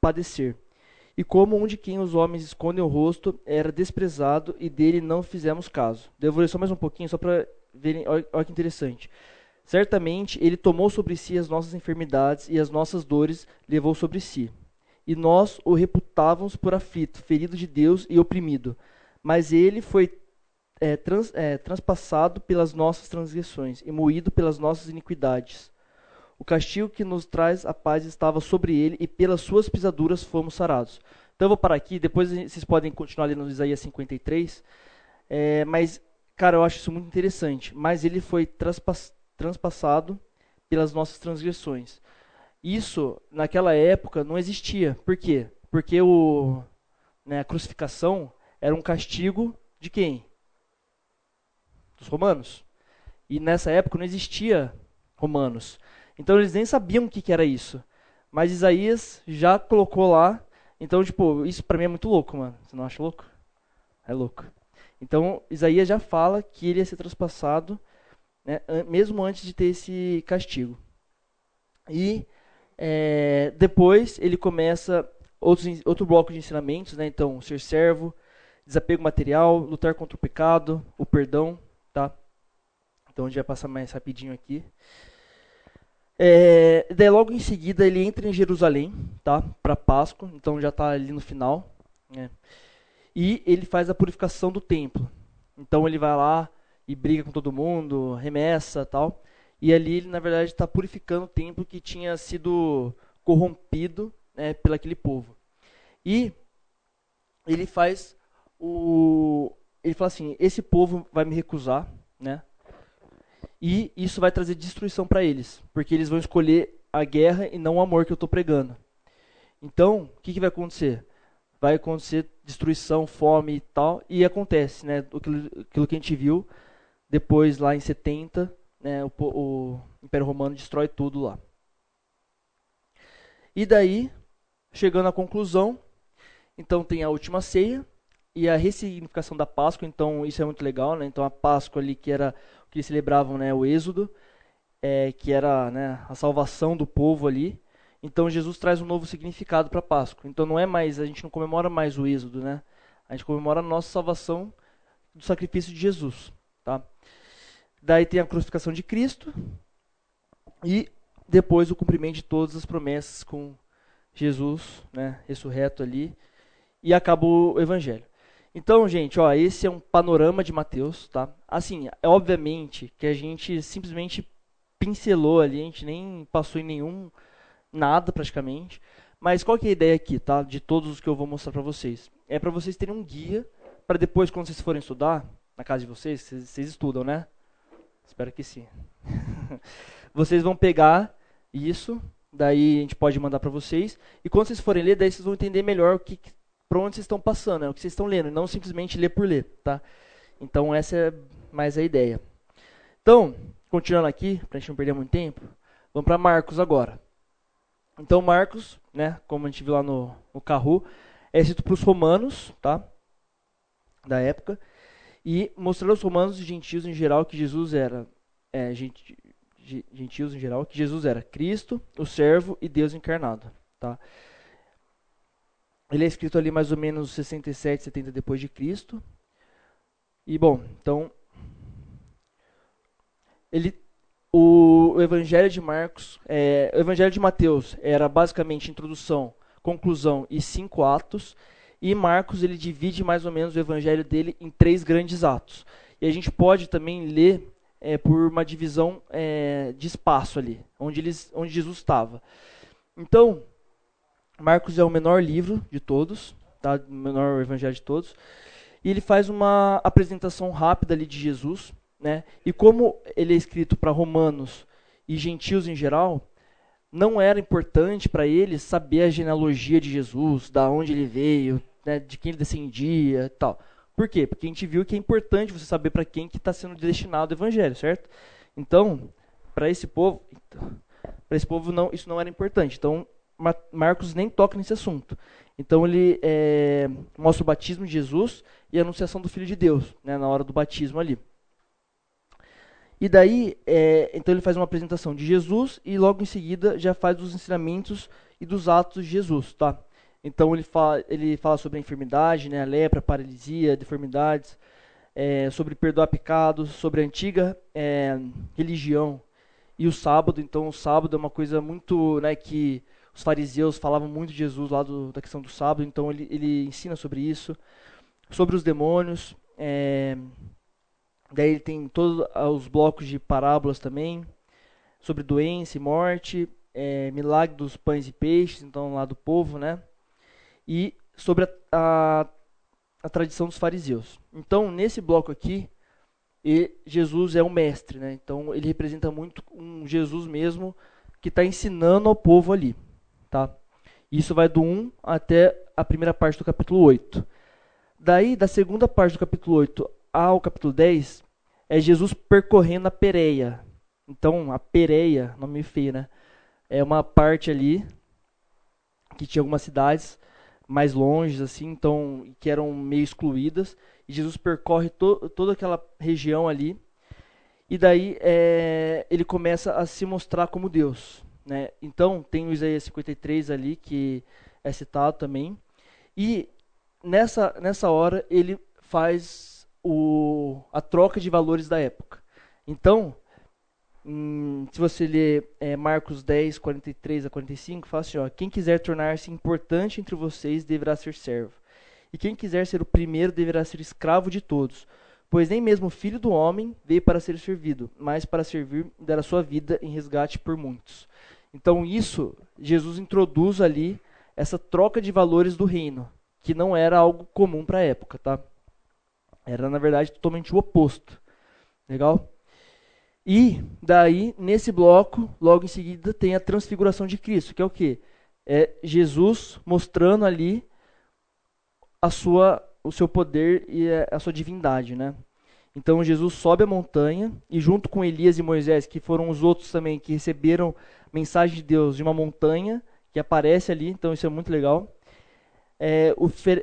padecer e como um de quem os homens escondem o rosto era desprezado e dele não fizemos caso. Devo ler só mais um pouquinho, só para verem, olha, olha que interessante. Certamente ele tomou sobre si as nossas enfermidades e as nossas dores levou sobre si. E nós o reputávamos por aflito, ferido de Deus e oprimido. Mas ele foi é, trans, é, transpassado pelas nossas transgressões e moído pelas nossas iniquidades. O castigo que nos traz a paz estava sobre ele, e pelas suas pisaduras fomos sarados. Então eu vou parar aqui, depois vocês podem continuar lendo Isaías 53. É, mas, cara, eu acho isso muito interessante. Mas ele foi transpass transpassado pelas nossas transgressões. Isso, naquela época, não existia. Por quê? Porque o, né, a crucificação era um castigo de quem? Dos romanos. E nessa época não existia romanos. Então eles nem sabiam o que, que era isso. Mas Isaías já colocou lá. Então, tipo, isso para mim é muito louco, mano. Você não acha louco? É louco. Então, Isaías já fala que ele ia ser traspassado, né, mesmo antes de ter esse castigo. E é, depois ele começa outros, outro bloco de ensinamentos, né? Então, ser servo, desapego material, lutar contra o pecado, o perdão, tá? Então, a gente vai passar mais rapidinho aqui. É, daí logo em seguida ele entra em Jerusalém, tá? Para Páscoa, então já está ali no final. Né? E ele faz a purificação do templo. Então ele vai lá e briga com todo mundo, remessa tal. E ali ele na verdade está purificando o templo que tinha sido corrompido né, pelo aquele povo. E ele faz o, ele fala assim: esse povo vai me recusar, né? E isso vai trazer destruição para eles, porque eles vão escolher a guerra e não o amor que eu estou pregando. Então, o que, que vai acontecer? Vai acontecer destruição, fome e tal, e acontece, né? Aquilo, aquilo que a gente viu depois lá em 70, né? O, o Império Romano destrói tudo lá. E daí, chegando à conclusão, então tem a última ceia e a ressignificação da Páscoa, então isso é muito legal, né? Então a Páscoa ali que era que eles celebravam né, o Êxodo, é, que era né, a salvação do povo ali. Então Jesus traz um novo significado para a Páscoa. Então não é mais, a gente não comemora mais o Êxodo, né? A gente comemora a nossa salvação do sacrifício de Jesus, tá? Daí tem a crucificação de Cristo e depois o cumprimento de todas as promessas com Jesus, né, ressurreto ali, e acaba o evangelho. Então, gente, ó, esse é um panorama de Mateus, tá? Assim, é obviamente que a gente simplesmente pincelou ali, a gente nem passou em nenhum nada praticamente. Mas qual que é a ideia aqui, tá? De todos os que eu vou mostrar para vocês. É para vocês terem um guia para depois quando vocês forem estudar na casa de vocês, vocês, estudam, né? Espero que sim. vocês vão pegar isso, daí a gente pode mandar para vocês e quando vocês forem ler, daí vocês vão entender melhor o que para onde vocês estão passando, é o que vocês estão lendo, não simplesmente ler por ler, tá? Então essa é mais a ideia. Então, continuando aqui, para a gente não perder muito tempo, vamos para Marcos agora. Então Marcos, né, como a gente viu lá no, no Carru, é escrito para os romanos, tá? Da época, e mostrando aos romanos e gentios em geral que Jesus era, é, gentios em geral, que Jesus era Cristo, o servo e Deus encarnado, tá? Ele é escrito ali mais ou menos 67, 70 depois de Cristo. E bom, então ele o, o Evangelho de Marcos, é, o Evangelho de Mateus era basicamente introdução, conclusão e cinco atos. E Marcos ele divide mais ou menos o Evangelho dele em três grandes atos. E a gente pode também ler é, por uma divisão é, de espaço ali, onde, eles, onde Jesus estava. Então, Marcos é o menor livro de todos, tá? o menor evangelho de todos. E ele faz uma apresentação rápida ali de Jesus. Né? E como ele é escrito para romanos e gentios em geral, não era importante para eles saber a genealogia de Jesus, da onde ele veio, né, de quem ele descendia e tal. Por quê? Porque a gente viu que é importante você saber para quem que está sendo destinado o evangelho, certo? Então, para esse povo, para esse povo não, isso não era importante. Então, Marcos nem toca nesse assunto. Então ele é, mostra o batismo de Jesus e a anunciação do Filho de Deus, né, na hora do batismo ali. E daí, é, então ele faz uma apresentação de Jesus e logo em seguida já faz os ensinamentos e dos atos de Jesus, tá? Então ele fala, ele fala sobre a enfermidade, né, a lepra, a paralisia, deformidades, é, sobre perdoar pecados, sobre a antiga é, religião e o sábado. Então o sábado é uma coisa muito, né, que os fariseus falavam muito de Jesus lá do, da questão do sábado, então ele, ele ensina sobre isso, sobre os demônios. É, daí ele tem todos os blocos de parábolas também, sobre doença e morte, é, milagre dos pães e peixes, então lá do povo, né? E sobre a, a, a tradição dos fariseus. Então, nesse bloco aqui, Jesus é o mestre, né? Então ele representa muito um Jesus mesmo que está ensinando ao povo ali. Tá? Isso vai do 1 até a primeira parte do capítulo 8. Daí, da segunda parte do capítulo 8 ao capítulo 10, é Jesus percorrendo a Pereia. Então, a Pereia, nome feio, né? É uma parte ali que tinha algumas cidades mais longe, assim, então, que eram meio excluídas. E Jesus percorre to toda aquela região ali. E daí é, ele começa a se mostrar como Deus. Né? Então, tem o Isaías 53 ali, que é citado também. E nessa, nessa hora ele faz o, a troca de valores da época. Então, hum, se você ler é, Marcos 10, 43 a 45, fala assim: ó, quem quiser tornar-se importante entre vocês deverá ser servo. E quem quiser ser o primeiro deverá ser escravo de todos. Pois nem mesmo o filho do homem veio para ser servido, mas para servir e dar a sua vida em resgate por muitos. Então, isso, Jesus introduz ali essa troca de valores do reino, que não era algo comum para a época, tá? Era, na verdade, totalmente o oposto. Legal? E daí, nesse bloco, logo em seguida, tem a transfiguração de Cristo, que é o quê? É Jesus mostrando ali a sua, o seu poder e a sua divindade, né? Então Jesus sobe a montanha e junto com Elias e Moisés, que foram os outros também que receberam mensagem de Deus de uma montanha que aparece ali, então isso é muito legal. É,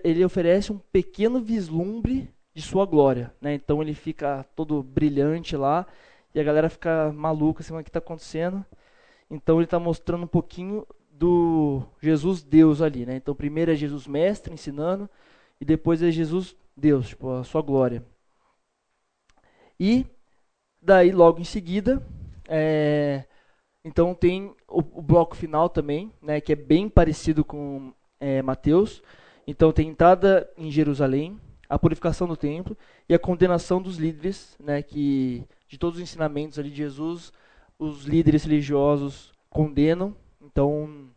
ele oferece um pequeno vislumbre de sua glória, né? Então ele fica todo brilhante lá e a galera fica maluca, assim, o que está acontecendo? Então ele está mostrando um pouquinho do Jesus Deus ali, né? Então primeiro é Jesus mestre ensinando e depois é Jesus Deus, tipo a sua glória. E daí logo em seguida é, então tem o, o, bloco final também, né, que é bem parecido com é, Mateus. Então tem entrada em Jerusalém, a purificação do templo e a condenação dos líderes, né, que de todos os ensinamentos ali de Jesus, os líderes religiosos condenam. Então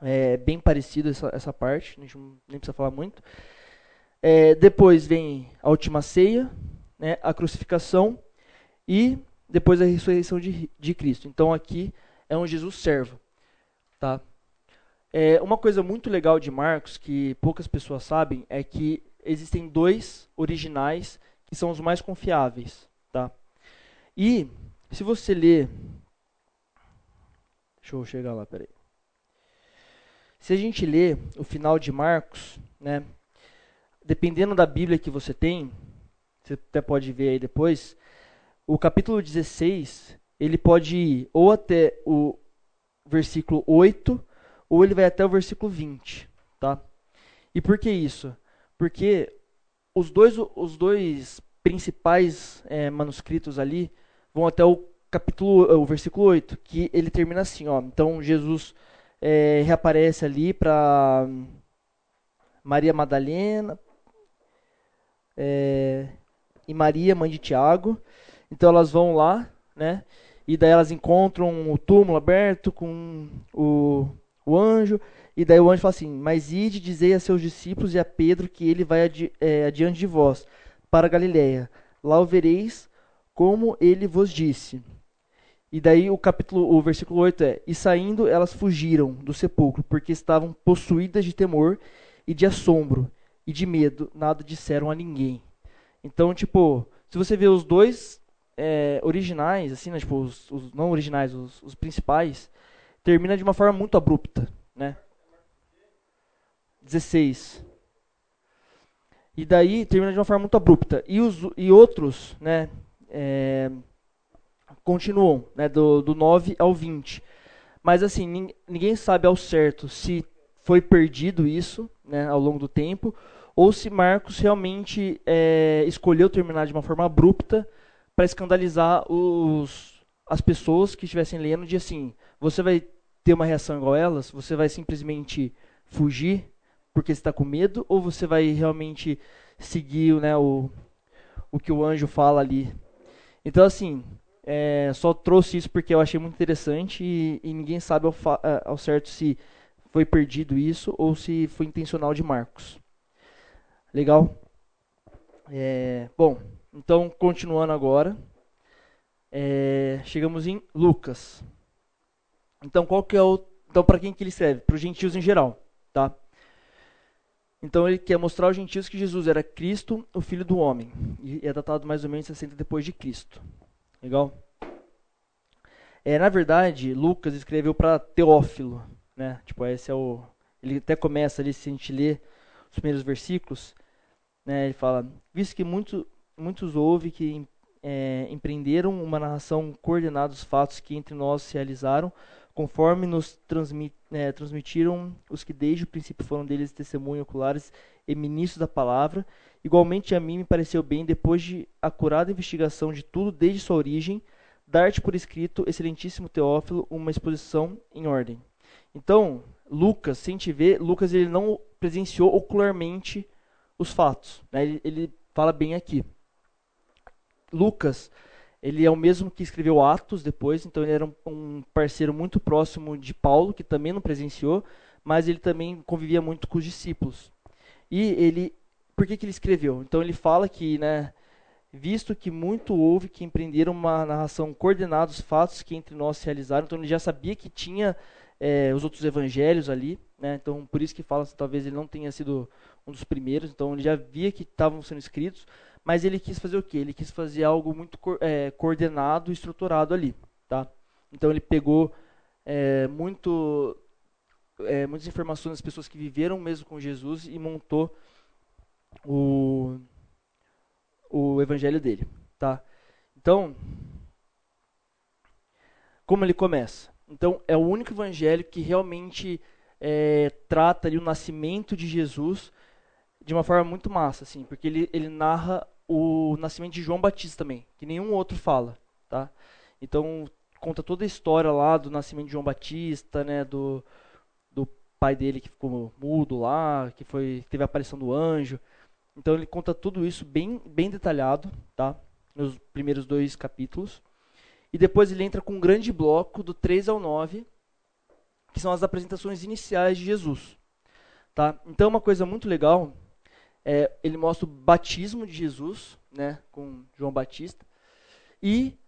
é bem parecido essa, essa parte, a gente nem precisa falar muito. É, depois vem a última ceia, né, a crucificação e depois a ressurreição de, de Cristo. Então aqui é um Jesus servo. Tá? É, uma coisa muito legal de Marcos, que poucas pessoas sabem, é que existem dois originais que são os mais confiáveis. E, se você ler. Deixa eu chegar lá, peraí. Se a gente ler o final de Marcos, né, dependendo da Bíblia que você tem, você até pode ver aí depois, o capítulo 16, ele pode ir ou até o versículo 8, ou ele vai até o versículo 20, tá? E por que isso? Porque os dois, os dois principais é, manuscritos ali vão até o capítulo, o versículo 8, que ele termina assim, ó. Então Jesus é, reaparece ali para Maria Madalena é, e Maria, mãe de Tiago. Então elas vão lá, né? E daí elas encontram o túmulo aberto com o, o anjo. E daí o anjo fala assim: Mas ide, dizei a seus discípulos e a Pedro que ele vai adi é, adiante de vós, para Galiléia. Lá o vereis, como ele vos disse. E daí o capítulo, o versículo 8 é: E saindo elas fugiram do sepulcro, porque estavam possuídas de temor e de assombro e de medo, nada disseram a ninguém. Então, tipo, se você vê os dois é, originais, assim, né, tipo, os, os não originais, os, os, principais, termina de uma forma muito abrupta, né? 16. E daí termina de uma forma muito abrupta. E, os, e outros, né, é, continuam, né, do, do 9 ao 20. Mas assim, ninguém sabe ao certo se foi perdido isso né, ao longo do tempo, ou se Marcos realmente é, escolheu terminar de uma forma abrupta para escandalizar os, as pessoas que estivessem lendo de assim, você vai ter uma reação igual a elas? Você vai simplesmente fugir porque está com medo? Ou você vai realmente seguir né, o, o que o anjo fala ali? Então, assim, é, só trouxe isso porque eu achei muito interessante e, e ninguém sabe ao, é, ao, certo se foi perdido isso ou se foi intencional de Marcos. Legal? É, bom, então, continuando agora, é, chegamos em Lucas. Então, qual que é o então para quem que ele escreve? Para os gentios em geral, tá? Então ele quer mostrar aos gentios que Jesus era Cristo, o Filho do Homem, e é datado mais ou menos 60 depois de Cristo. Legal? É, na verdade, Lucas escreveu para Teófilo, né? Tipo, esse é o ele até começa ali se a gente ler os primeiros versículos, né? Ele fala: "Visto que muito muitos houve que é, empreenderam uma narração coordenada dos fatos que entre nós se realizaram, conforme nos transmit, é, transmitiram os que desde o princípio foram deles testemunhos oculares e ministros da palavra. Igualmente a mim me pareceu bem, depois de acurada investigação de tudo desde sua origem, dar-te por escrito, excelentíssimo Teófilo, uma exposição em ordem. Então, Lucas, sem te ver, Lucas ele não presenciou ocularmente os fatos. Né? Ele, ele fala bem aqui. Lucas, ele é o mesmo que escreveu Atos depois, então ele era um, um, parceiro muito próximo de Paulo, que também não presenciou, mas ele também convivia muito com os discípulos. E ele, por que, que ele escreveu? Então ele fala que, né, visto que muito houve que empreenderam uma narração coordenada dos fatos que entre nós se realizaram, então ele já sabia que tinha é, os outros evangelhos ali, né, então por isso que fala que talvez ele não tenha sido um dos primeiros, então ele já via que estavam sendo escritos, mas ele quis fazer o quê? Ele quis fazer algo muito é, coordenado e estruturado ali, tá? Então ele pegou é, muito, é, muitas informações das pessoas que viveram mesmo com Jesus e montou o, o evangelho dele, tá? Então, como ele começa? Então, é o único evangelho que realmente é, trata ali o nascimento de Jesus de uma forma muito massa, assim, porque ele, ele narra o nascimento de João Batista também, que nenhum outro fala, tá? Então conta toda a história lá do nascimento de João Batista, né, do, do pai dele que ficou mudo lá, que foi teve a aparição do anjo. Então ele conta tudo isso bem bem detalhado, tá? Nos primeiros dois capítulos. E depois ele entra com um grande bloco do 3 ao 9, que são as apresentações iniciais de Jesus, tá? Então uma coisa muito legal é, ele mostra o batismo de Jesus, né, com João Batista, e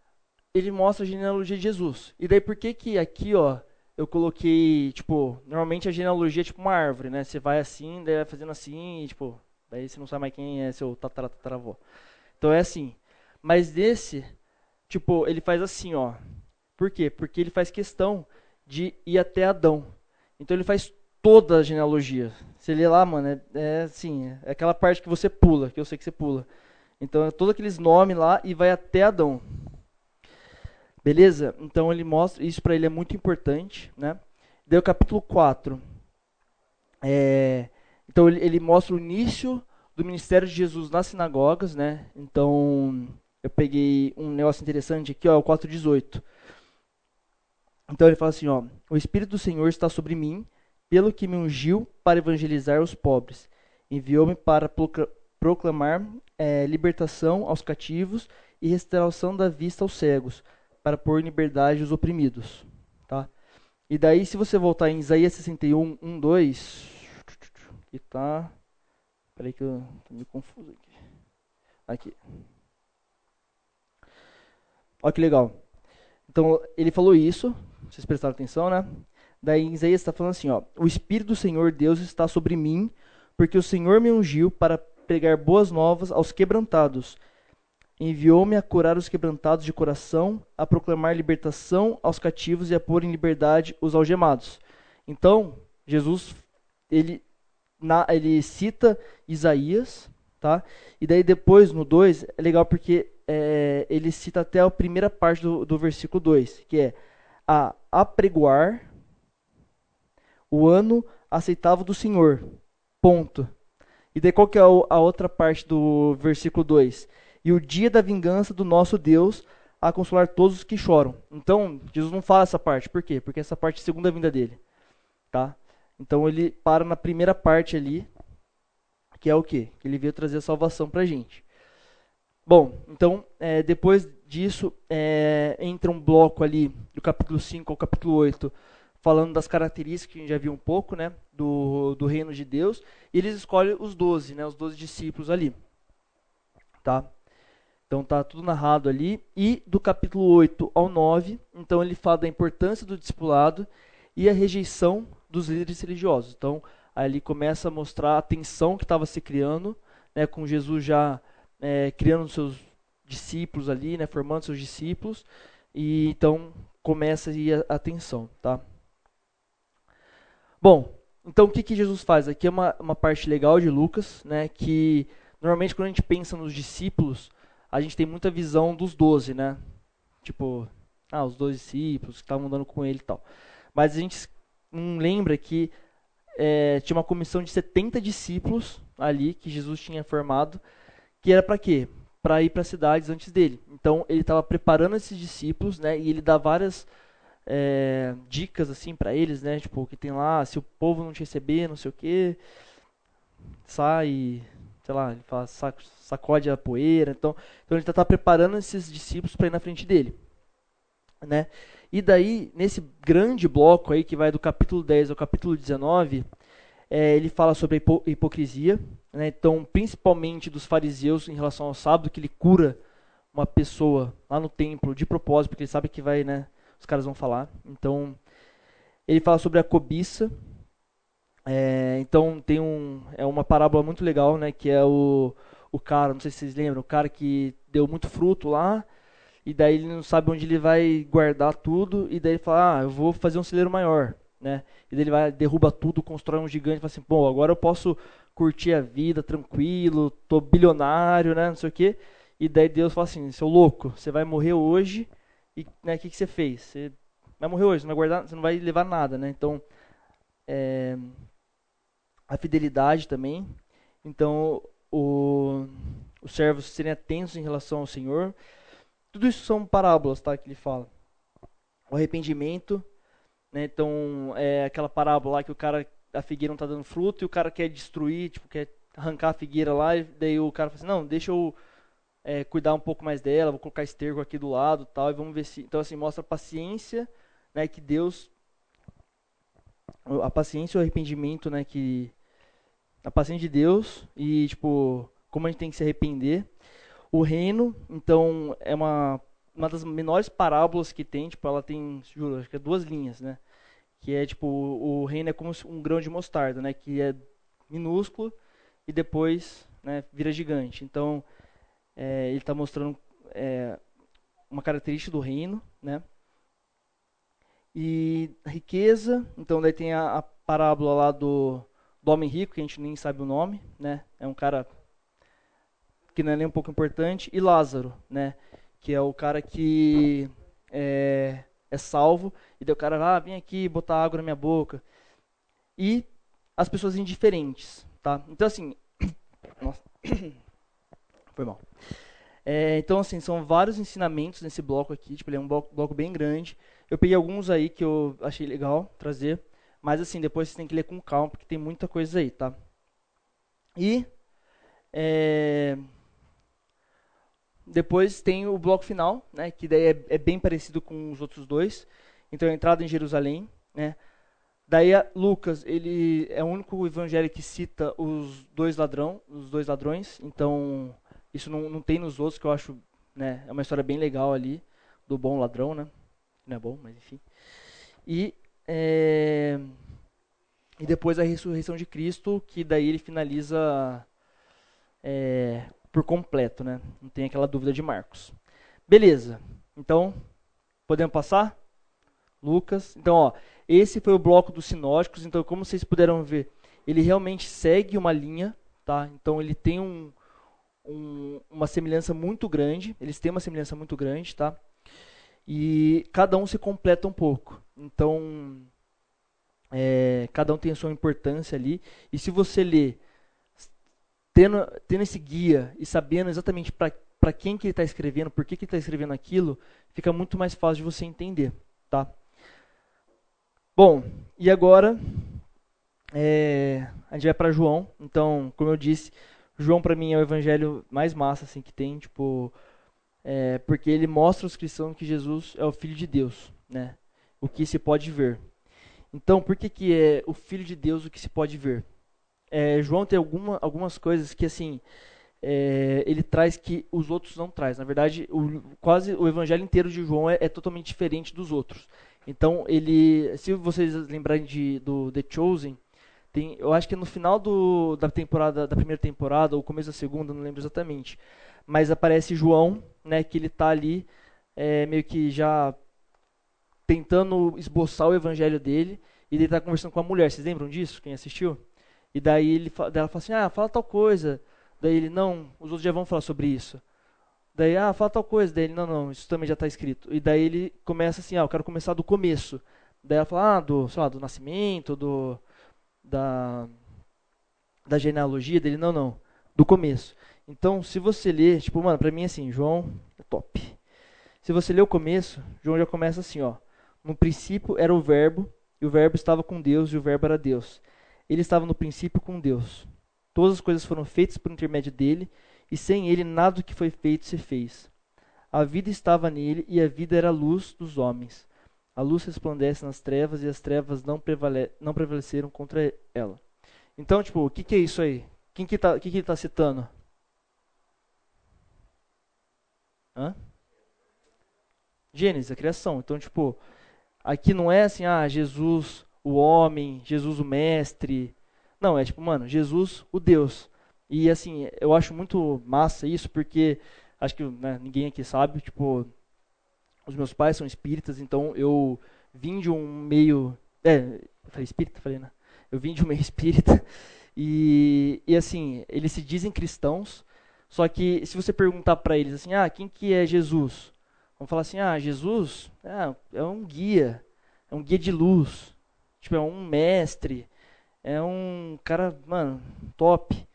ele mostra a genealogia de Jesus. E daí por que que aqui, ó, eu coloquei, tipo, normalmente a genealogia é tipo uma árvore, né? Você vai assim, daí vai fazendo assim, e, tipo, daí você não sabe mais quem é seu tataravô. Então é assim. Mas desse, tipo, ele faz assim, ó. Por quê? Porque ele faz questão de ir até Adão. Então ele faz toda a genealogia. Você lê lá, mano, é, é assim, é aquela parte que você pula, que eu sei que você pula. Então é todos aqueles nomes lá e vai até Adão. Beleza? Então ele mostra, isso para ele é muito importante, né? O capítulo 4. É, então ele, ele mostra o início do ministério de Jesus nas sinagogas, né? Então eu peguei um negócio interessante aqui, ó, o 4:18. Então ele fala assim, ó: O espírito do Senhor está sobre mim, pelo que me ungiu para evangelizar os pobres. Enviou-me para proclamar é, libertação aos cativos e restauração da vista aos cegos, para pôr em liberdade os oprimidos. Tá? E daí, se você voltar em Isaías 61, 1, 2, que tá. Peraí que eu tô meio confuso aqui. Aqui. Olha que legal. Então, ele falou isso, vocês prestaram atenção, né? Daí em Isaías está falando assim, ó, o Espírito do Senhor Deus está sobre mim, porque o Senhor me ungiu para pregar boas novas aos quebrantados. Enviou-me a curar os quebrantados de coração, a proclamar libertação aos cativos e a pôr em liberdade os algemados. Então, Jesus, ele, na, ele cita Isaías, tá? E daí depois, no 2, é legal porque é, ele cita até a primeira parte do, do versículo 2, que é a apregoar o ano aceitável do Senhor. Ponto. E daí qual que é a outra parte do versículo 2? E o dia da vingança do nosso Deus a consolar todos os que choram. Então, Jesus não fala essa parte. Por quê? Porque essa parte é a segunda vinda dele. Tá? Então ele para na primeira parte ali, que é o quê? Que ele veio trazer a salvação pra gente. Bom, então, é, depois disso, é, entra um bloco ali do capítulo 5 ao capítulo 8, falando das características que a gente já viu um pouco, né, do, do reino de Deus, e eles escolhem os doze, né, os doze discípulos ali, tá? Então tá tudo narrado ali, e do capítulo 8 ao 9, então ele fala da importância do discipulado e a rejeição dos líderes religiosos. Então, ali começa a mostrar a tensão que estava se criando, né, com Jesus já é, criando seus discípulos ali, né, formando seus discípulos, e então começa aí a, a tensão, tá? Bom, então o que, que Jesus faz? Aqui é uma, uma parte legal de Lucas, né? Que normalmente quando a gente pensa nos discípulos, a gente tem muita visão dos doze, né? Tipo, ah, os doze discípulos que estavam andando com ele e tal. Mas a gente não lembra que é, tinha uma comissão de 70 discípulos ali que Jesus tinha formado, que era para quê? Para ir para cidades antes dele. Então ele estava preparando esses discípulos, né? E ele dá várias é, dicas assim para eles, né? Tipo, que tem lá, se o povo não te receber, não sei o que, sai, sei lá, ele fala, sacode a poeira. Então, então ele está tá preparando esses discípulos para ir na frente dele, né? E daí, nesse grande bloco aí que vai do capítulo 10 ao capítulo 19, é, ele fala sobre a hipo hipocrisia, né? Então, principalmente dos fariseus em relação ao sábado, que ele cura uma pessoa lá no templo de propósito, porque ele sabe que vai, né? Os caras vão falar. Então, ele fala sobre a cobiça. É, então, tem um, é uma parábola muito legal, né? Que é o, o cara, não sei se vocês lembram, o cara que deu muito fruto lá. E daí ele não sabe onde ele vai guardar tudo. E daí ele fala, ah, eu vou fazer um celeiro maior. Né? E daí ele vai, derruba tudo, constrói um gigante fala assim, bom, agora eu posso curtir a vida tranquilo, tô bilionário, né? Não sei o quê. E daí Deus fala assim, seu louco, você vai morrer hoje e né, o que, que você fez? Você vai morrer hoje, não vai guardar, você não vai levar nada, né? Então, é, a fidelidade também. Então, o, os servos serem atentos em relação ao Senhor. Tudo isso são parábolas, tá? Que ele fala. O arrependimento, né? Então, é aquela parábola lá que o cara, a figueira não está dando fruto e o cara quer destruir, tipo, quer arrancar a figueira lá e daí o cara fala assim, não, deixa eu é, cuidar um pouco mais dela, vou colocar esterco aqui do lado tal, e vamos ver se. Então, assim, mostra a paciência né, que Deus. A paciência e o arrependimento, né? Que. A paciência de Deus e, tipo, como a gente tem que se arrepender. O reino, então, é uma, uma das menores parábolas que tem, tipo, ela tem, juro, acho que é duas linhas, né? que é tipo o, reino é como um grão de mostarda, né? Que é minúsculo e depois né, vira gigante. Então é, ele está mostrando é, uma característica do reino, né? E riqueza, então daí tem a, a parábola lá do, do homem rico, que a gente nem sabe o nome, né? É um cara que não é nem um pouco importante, e Lázaro, né? Que é o cara que é, é salvo, e daí o cara, ah, vem aqui botar água na minha boca. E as pessoas indiferentes, tá? Então, assim, nossa, foi mal. É, então, assim, são vários ensinamentos nesse bloco aqui, tipo, ele é um bloco, bloco bem grande. Eu peguei alguns aí que eu achei legal trazer, mas, assim, depois você tem que ler com calma, porque tem muita coisa aí, tá? E, é, depois tem o bloco final, né, que daí é, é, bem parecido com os outros dois. Então, a entrada em Jerusalém, né? Daí Lucas, ele é o único evangelho que cita os dois ladrão, os dois ladrões. Então, isso não, não tem nos outros, que eu acho, né, é uma história bem legal ali, do bom ladrão, né? Não é bom, mas enfim. E, é, e depois a ressurreição de Cristo, que daí ele finaliza é, por completo, né? Não tem aquela dúvida de Marcos. Beleza. Então, podemos passar? Lucas. Então, ó, esse foi o bloco dos sinóticos. Então, como vocês puderam ver, ele realmente segue uma linha, tá? Então, ele tem um, um, uma semelhança muito grande. Eles têm uma semelhança muito grande, tá? E cada um se completa um pouco. Então, é, cada um tem a sua importância ali. E se você ler, tendo, tendo esse guia e sabendo exatamente para quem que ele está escrevendo, por que, que ele está escrevendo aquilo, fica muito mais fácil de você entender, tá? Bom, e agora é, a gente vai para João. Então, como eu disse, João para mim é o evangelho mais massa assim que tem, tipo, é, porque ele mostra aos cristãos que Jesus é o filho de Deus, né? O que se pode ver. Então, por que que é o filho de Deus o que se pode ver? É, João tem alguma, algumas coisas que assim é, ele traz que os outros não traz. Na verdade, o, quase o evangelho inteiro de João é, é, totalmente diferente dos outros. Então, ele, se vocês lembrarem de, do The Chosen, tem, eu acho que no final do, da temporada, da primeira temporada, ou começo da segunda, não lembro exatamente. Mas aparece João, né, que ele está ali, é, meio que já tentando esboçar o evangelho dele, e ele está conversando com a mulher. Vocês lembram disso? Quem assistiu? E daí ele, ela fala assim, ah, fala tal coisa. Daí ele, não, os outros já vão falar sobre isso. Daí, ah, fala tal coisa. Daí ele, não, não, isso também já está escrito. E daí ele começa assim, ah, eu quero começar do começo. Daí ela fala, ah, do, sei lá, do nascimento, do, da, da genealogia dele, não, não, do começo. Então, se você ler, tipo, mano, pra mim assim, João é top. Se você ler o começo, João já começa assim, ó. No princípio era o verbo, e o verbo estava com Deus, e o verbo era Deus. Ele estava no princípio com Deus. Todas as coisas foram feitas por intermédio dele, e sem ele nada do que foi feito se fez. A vida estava nele, e a vida era a luz dos homens. A luz resplandece nas trevas e as trevas não, prevale não prevaleceram contra ela. Então, tipo, o que, que é isso aí? Quem que tá, que que ele está citando? Hã? Gênesis, a criação. Então, tipo, aqui não é assim, ah, Jesus, o homem, Jesus, o mestre. Não, é tipo, mano, Jesus, o Deus. E assim, eu acho muito massa isso, porque acho que né, ninguém aqui sabe, tipo, os meus pais são espíritas, então eu vim de um meio. É, eu falei espírita? Falei, né? Eu vim de um meio espírita. E, e assim, eles se dizem cristãos, só que se você perguntar para eles assim, ah, quem que é Jesus? Vão falar assim, ah, Jesus é, é um guia, é um guia de luz, tipo, é um mestre, é um cara, mano, top.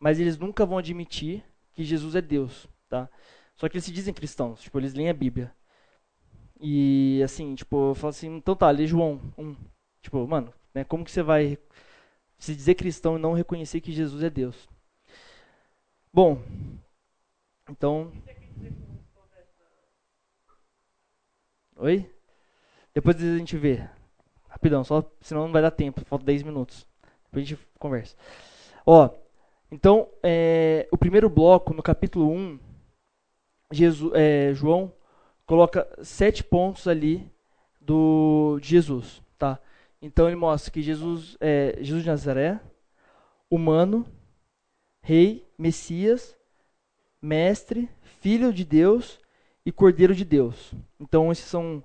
Mas eles nunca vão admitir que Jesus é Deus, tá? Só que eles se dizem cristãos, tipo, eles leem a Bíblia. E assim, tipo, eu falo assim, então tá, lê João 1. Tipo, mano, né, como que você vai se dizer cristão e não reconhecer que Jesus é Deus? Bom, então. Oi? Depois a gente vê. Rapidão, só senão não vai dar tempo, falta 10 minutos. Depois a gente conversa. Ó, então, é, o primeiro bloco, no capítulo 1, Jesus, é, João coloca sete pontos ali do de Jesus, tá? Então ele mostra que Jesus é Jesus de Nazaré, humano, rei, Messias, mestre, filho de Deus e cordeiro de Deus. Então esses são.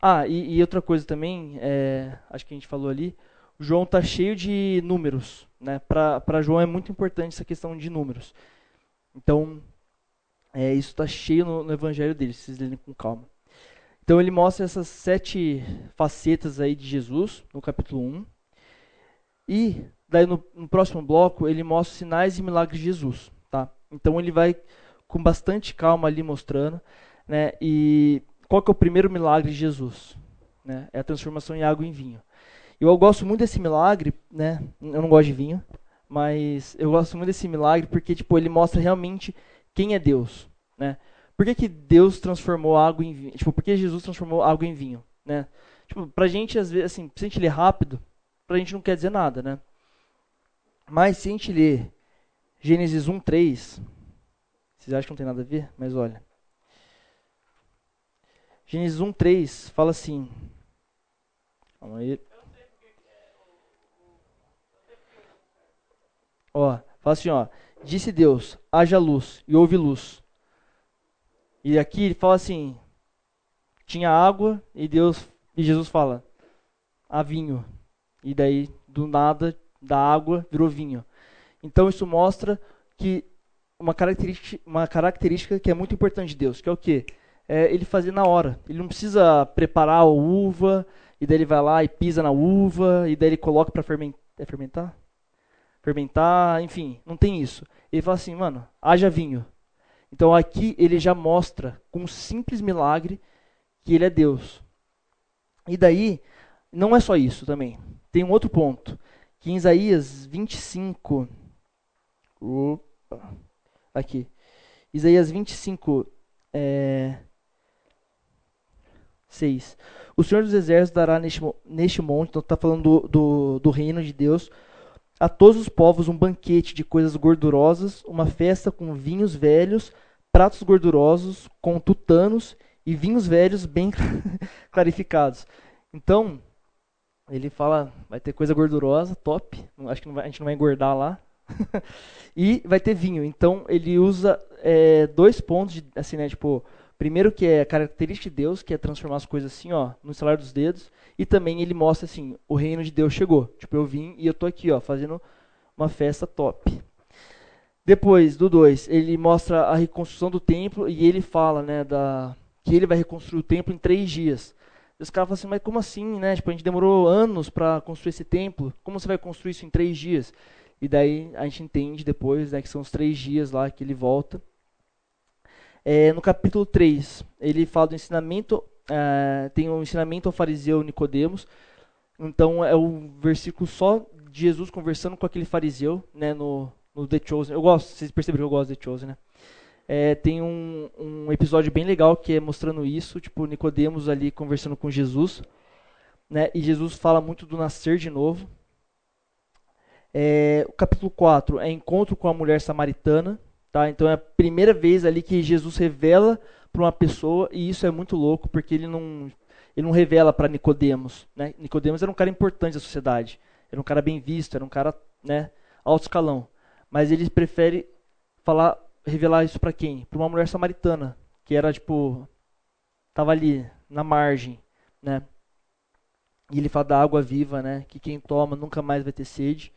Ah, e, e outra coisa também, é, acho que a gente falou ali, João está cheio de números. Né? Para João é muito importante essa questão de números. Então, é, isso está cheio no, no, evangelho dele, se vocês lerem com calma. Então ele mostra essas sete facetas aí de Jesus no capítulo 1. E daí no, no próximo bloco ele mostra os sinais e milagres de Jesus. Tá? Então ele vai com bastante calma ali mostrando. Né? E qual que é o primeiro milagre de Jesus? Né? É a transformação em água em vinho. Eu gosto muito desse milagre, né? Eu não gosto de vinho, mas eu gosto muito desse milagre porque tipo ele mostra realmente quem é Deus, né? Por que, que Deus transformou água em vinho? Tipo, por que Jesus transformou água em vinho, né? Tipo, pra gente às vezes assim, se a gente ler rápido, pra gente não quer dizer nada, né? Mas se a gente ler Gênesis 1:3, vocês acham que não tem nada a ver? Mas olha. Gênesis 1:3 fala assim: Calma aí. Ó, fala assim, ó. Disse Deus: haja luz, e houve luz. E aqui ele fala assim: tinha água, e Deus e Jesus fala: há vinho. E daí, do nada, da água virou vinho. Então isso mostra que uma característica, uma característica que é muito importante de Deus, que é o quê? É ele fazer na hora. Ele não precisa preparar a uva, e daí ele vai lá e pisa na uva, e daí ele coloca para fermentar. É fermentar? Fermentar, enfim, não tem isso. Ele fala assim, mano, haja vinho. Então aqui ele já mostra, com um simples milagre, que ele é Deus. E daí, não é só isso também. Tem um outro ponto, que em Isaías 25. Opa, aqui. Isaías 25, é, 6. O Senhor dos Exércitos dará neste, neste monte, então está falando do, do, do reino de Deus, a todos os povos um banquete de coisas gordurosas, uma festa com vinhos velhos, pratos gordurosos com tutanos e vinhos velhos bem clarificados. Então, ele fala, vai ter coisa gordurosa, top. Acho que vai, a gente não vai engordar lá. e vai ter vinho. Então, ele usa é, dois pontos, de, assim, né, tipo, primeiro que é a característica de Deus, que é transformar as coisas assim, ó, no estalar dos dedos. E também ele mostra assim, o reino de Deus chegou. Tipo, eu vim e eu tô aqui, ó, fazendo uma festa top. Depois, do 2, ele mostra a reconstrução do templo e ele fala, né, da que ele vai reconstruir o templo em três dias. E os caras falam assim, mas como assim, né? Tipo, a gente demorou anos para construir esse templo. Como você vai construir isso em três dias? E daí a gente entende depois, né, que são os três dias lá que ele volta. É, no capítulo 3, ele fala do ensinamento é, tem um ensinamento ao fariseu Nicodemos. Então é o versículo só de Jesus conversando com aquele fariseu, né, no, no The Chosen. Eu gosto, vocês perceberam que eu gosto de The Chosen, né? É, tem um, um episódio bem legal que é mostrando isso, tipo Nicodemos ali conversando com Jesus, né? E Jesus fala muito do nascer de novo. É, o capítulo 4 é encontro com a mulher samaritana, tá? Então é a primeira vez ali que Jesus revela para uma pessoa e isso é muito louco porque ele não ele não revela para Nicodemos, né? Nicodemos era um cara importante da sociedade, era um cara bem visto, era um cara, né, alto escalão, mas ele prefere falar, revelar isso para quem? Para uma mulher samaritana, que era tipo tava ali na margem, né? E ele fala da água viva, né? Que quem toma nunca mais vai ter sede.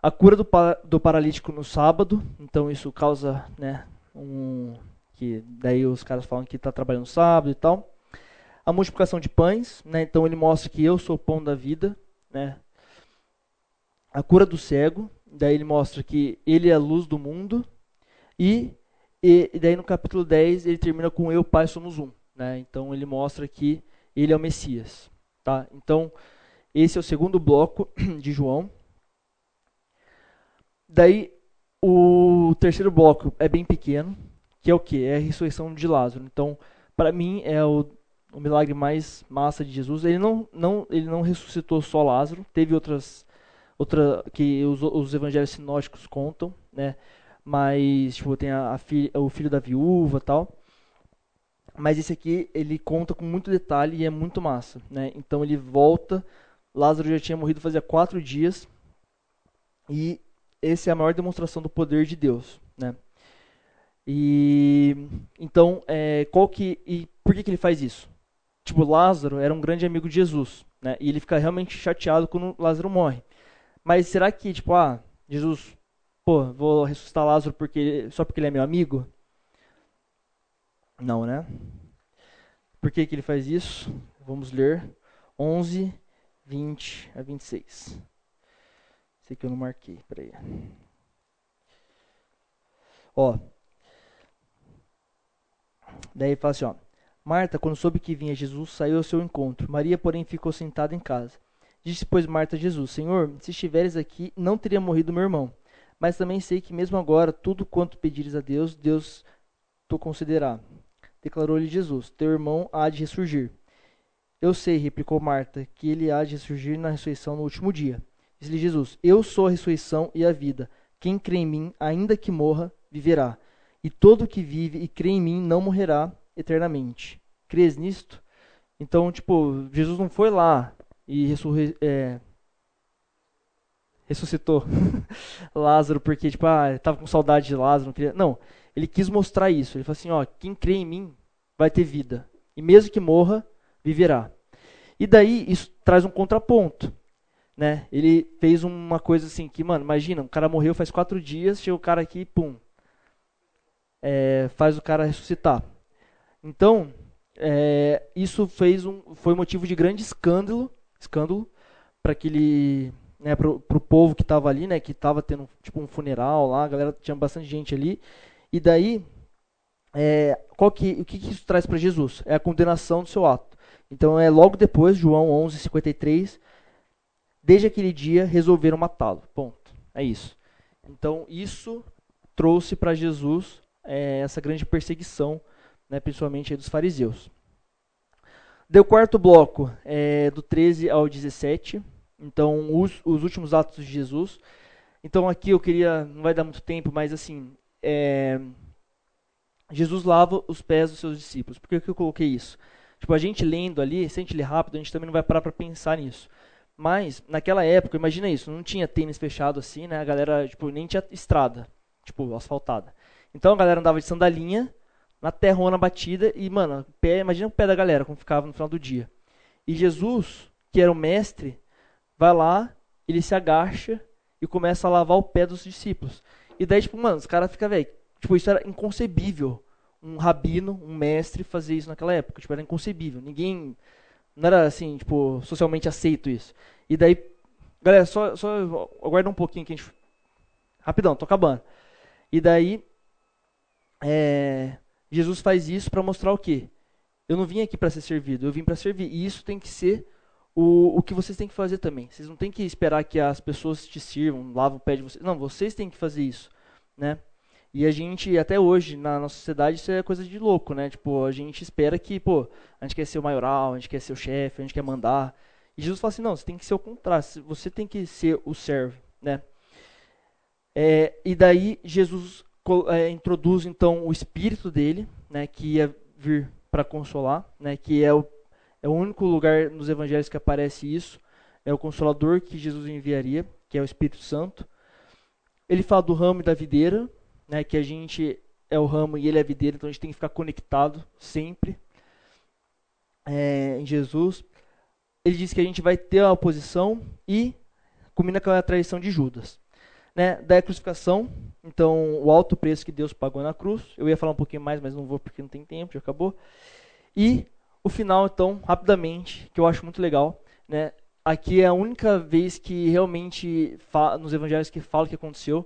A cura do, do paralítico no sábado, então isso causa, né, um que daí os caras falam que está trabalhando sábado e tal. A multiplicação de pães, né? Então ele mostra que eu sou o pão da vida, né? A cura do cego, daí ele mostra que ele é a luz do mundo. E, e, daí no capítulo 10 ele termina com eu, Pai, somos um, né? Então ele mostra que ele é o Messias, tá? Então esse é o segundo bloco de João. Daí o terceiro bloco é bem pequeno, que é o que? É a ressurreição de Lázaro. Então, para mim, é o, o milagre mais massa de Jesus. Ele não, não, ele não ressuscitou só Lázaro, teve outras, outra que os, os evangelhos sinóticos contam, né? Mas, tipo, tem a, a filha, o filho da viúva tal. Mas esse aqui, ele conta com muito detalhe e é muito massa, né? Então ele volta Lázaro já tinha morrido fazia quatro dias. E essa é a maior demonstração do poder de Deus, né? E então, é, qual que e por que que ele faz isso? Tipo, Lázaro era um grande amigo de Jesus, né? E ele fica realmente chateado quando Lázaro morre. Mas será que tipo, ah, Jesus, pô, vou ressuscitar Lázaro porque só porque ele é meu amigo? Não, né? Por que que ele faz isso? Vamos ler 11 20 a 26. Sei que eu não marquei, peraí. Ó. Daí fala assim, ó. Marta, quando soube que vinha Jesus, saiu ao seu encontro. Maria, porém, ficou sentada em casa. Disse, pois, Marta a Jesus: Senhor, se estiveres aqui, não teria morrido meu irmão. Mas também sei que, mesmo agora, tudo quanto pedires a Deus, Deus te concederá. Declarou-lhe Jesus: Teu irmão há de ressurgir. Eu sei, replicou Marta, que ele há de ressurgir na ressurreição no último dia. Disse-lhe Jesus: Eu sou a ressurreição e a vida. Quem crê em mim, ainda que morra, viverá. E todo que vive e crê em mim não morrerá eternamente. Crês nisto? Então, tipo, Jesus não foi lá e é, ressuscitou Lázaro porque, tipo, ah, estava com saudade de Lázaro. Não, queria... não, ele quis mostrar isso. Ele falou assim: ó, quem crê em mim vai ter vida. E mesmo que morra, viverá. E daí isso traz um contraponto. Né? Ele fez uma coisa assim que, mano, imagina, um cara morreu faz quatro dias, chega o cara aqui, pum, é, faz o cara ressuscitar. Então, é, isso fez um, foi motivo de grande escândalo, escândalo para aquele, né, pro, pro povo que estava ali, né, que estava tendo tipo um funeral lá, a galera tinha bastante gente ali. E daí, é, qual que, o que, que isso traz para Jesus? É a condenação do seu ato. Então é logo depois, João 11:53, desde aquele dia resolveram matá-lo. Ponto. É isso. Então isso trouxe para Jesus é, essa grande perseguição, né, principalmente dos fariseus. Deu quarto bloco, é, do 13 ao 17. Então, os, os, últimos atos de Jesus. Então, aqui eu queria, não vai dar muito tempo, mas assim, é, Jesus lava os pés dos seus discípulos. Por que, que eu coloquei isso? Tipo, a gente lendo ali, se a gente ler rápido, a gente também não vai parar para pensar nisso. Mas, naquela época, imagina isso, não tinha tênis fechado assim, né? A galera, tipo, nem tinha estrada, tipo, asfaltada. Então a galera andava de sandalinha, na terrona batida, e, mano, pé, imagina o pé da galera, como ficava no final do dia. E Jesus, que era o mestre, vai lá, ele se agacha e começa a lavar o pé dos discípulos. E daí, tipo, mano, os caras ficam, velho, tipo, isso era inconcebível. Um rabino, um mestre fazer isso naquela época. Tipo, era inconcebível. Ninguém. Não era assim, tipo, socialmente aceito isso. E daí. Galera, só, só aguarda um pouquinho que a gente. Rapidão, tô acabando. E daí. É, Jesus faz isso para mostrar o quê? Eu não vim aqui para ser servido, eu vim para servir. E isso tem que ser o, o que vocês têm que fazer também. Vocês não têm que esperar que as pessoas te sirvam, lavam o pé de vocês. Não, vocês têm que fazer isso, né? E a gente, até hoje, na nossa sociedade, isso é coisa de louco, né? Tipo, a gente espera que, pô, a gente quer ser o maioral, a gente quer ser o chefe, a gente quer mandar. E Jesus fala assim, não, você tem que ser o contrário, você tem que ser o servo, né? É, e daí Jesus é, introduz, então, o Espírito dele, né? Que ia vir para consolar, né? Que é o, é o único lugar nos evangelhos que aparece isso. É o Consolador que Jesus enviaria, que é o Espírito Santo. Ele fala do ramo e da videira, né, que a gente é o ramo e ele é a videira, então a gente tem que ficar conectado sempre é, em Jesus. Ele diz que a gente vai ter a oposição e combina com a traição de Judas. Né, da crucificação, então o alto preço que Deus pagou na cruz. Eu ia falar um pouquinho mais, mas não vou porque não tem tempo, já acabou. E o final, então, rapidamente, que eu acho muito legal, né? Aqui é a única vez que realmente nos evangelhos que fala o que aconteceu.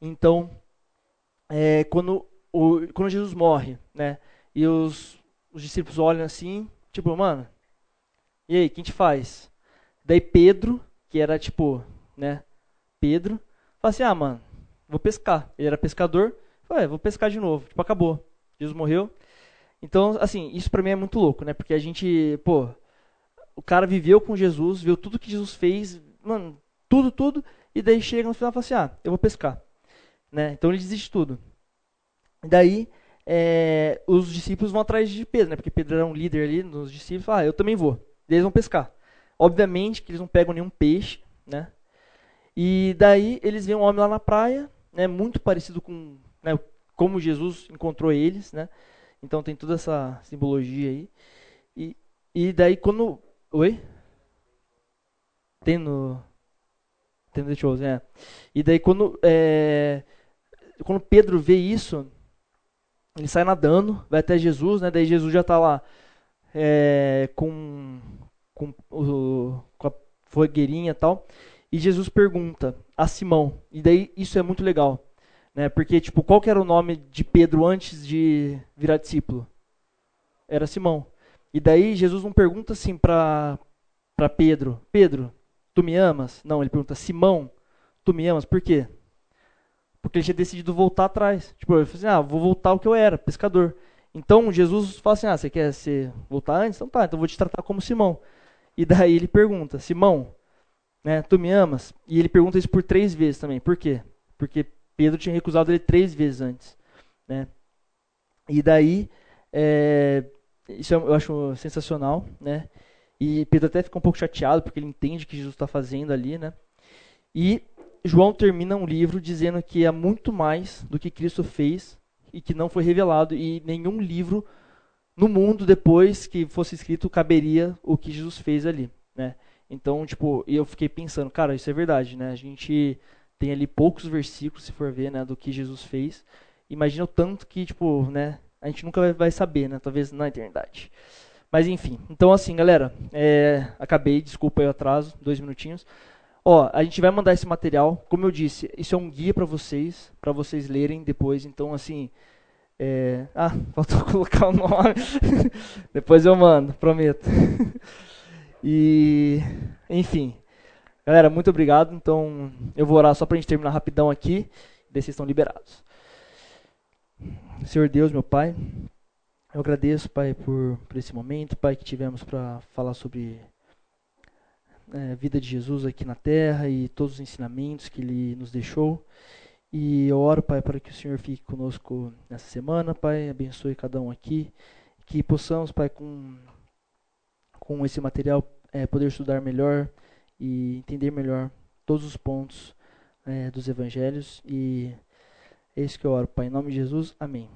Então, é, quando, o, quando Jesus morre, né? E os, os discípulos olham assim, tipo, mano, e aí, quem te faz? Daí Pedro, que era tipo, né? Pedro, fala assim: ah, mano, vou pescar. Ele era pescador, falou, é, vou pescar de novo. Tipo, acabou. Jesus morreu. Então, assim, isso pra mim é muito louco, né? Porque a gente, pô, o cara viveu com Jesus, viu tudo que Jesus fez, mano, tudo, tudo, e daí chega no final e fala assim: ah, eu vou pescar. Né? Então ele desiste tudo. Daí é, os discípulos vão atrás de Pedro, né? porque Pedro era um líder ali nos discípulos. Ah, eu também vou. eles vão pescar. Obviamente que eles não pegam nenhum peixe, né? E daí eles veem um homem lá na praia, né? Muito parecido com né, como Jesus encontrou eles, né? Então tem toda essa simbologia aí. E, e daí quando... Oi? Tem no... Tem no The Chosen, é. E daí quando... É, quando Pedro vê isso, ele sai nadando, vai até Jesus, né? Daí Jesus já está lá é, com, com, o, com a fogueirinha e tal. E Jesus pergunta a Simão. E daí isso é muito legal. Né? Porque, tipo, qual era o nome de Pedro antes de virar discípulo? Era Simão. E daí Jesus não pergunta assim para Pedro: Pedro, tu me amas? Não, ele pergunta: Simão, tu me amas? Por quê? Porque ele tinha decidido voltar atrás. Tipo, ele falou assim: ah, vou voltar ao que eu era, pescador. Então Jesus fala assim: ah, você quer ser, voltar antes? Então tá, então vou te tratar como Simão. E daí ele pergunta: Simão, né, tu me amas? E ele pergunta isso por três vezes também. Por quê? Porque Pedro tinha recusado ele três vezes antes. Né? E daí, é, isso eu acho sensacional. Né? E Pedro até fica um pouco chateado porque ele entende o que Jesus está fazendo ali. Né? E João termina um livro dizendo que é muito mais do que Cristo fez e que não foi revelado e nenhum livro no mundo depois que fosse escrito caberia o que Jesus fez ali, né? Então, tipo, eu fiquei pensando, cara, isso é verdade, né? A gente tem ali poucos versículos, se for ver, né, do que Jesus fez. Imagina o tanto que, tipo, né, a gente nunca vai saber, né? Talvez na eternidade. Mas enfim, então assim, galera, é, acabei, desculpa aí o atraso, dois minutinhos. Ó, a gente vai mandar esse material, como eu disse, isso é um guia para vocês, para vocês lerem depois. Então, assim, é... ah, faltou colocar o nome. depois eu mando, prometo. e, enfim, galera, muito obrigado. Então, eu vou orar só para a gente terminar rapidão aqui. Daí vocês estão liberados. Senhor Deus, meu Pai, eu agradeço, Pai, por, por esse momento, Pai, que tivemos para falar sobre é, vida de Jesus aqui na terra e todos os ensinamentos que ele nos deixou. E eu oro, Pai, para que o Senhor fique conosco nessa semana, Pai, abençoe cada um aqui, que possamos, Pai, com, com esse material, é, poder estudar melhor e entender melhor todos os pontos é, dos evangelhos. E é isso que eu oro, Pai, em nome de Jesus, amém.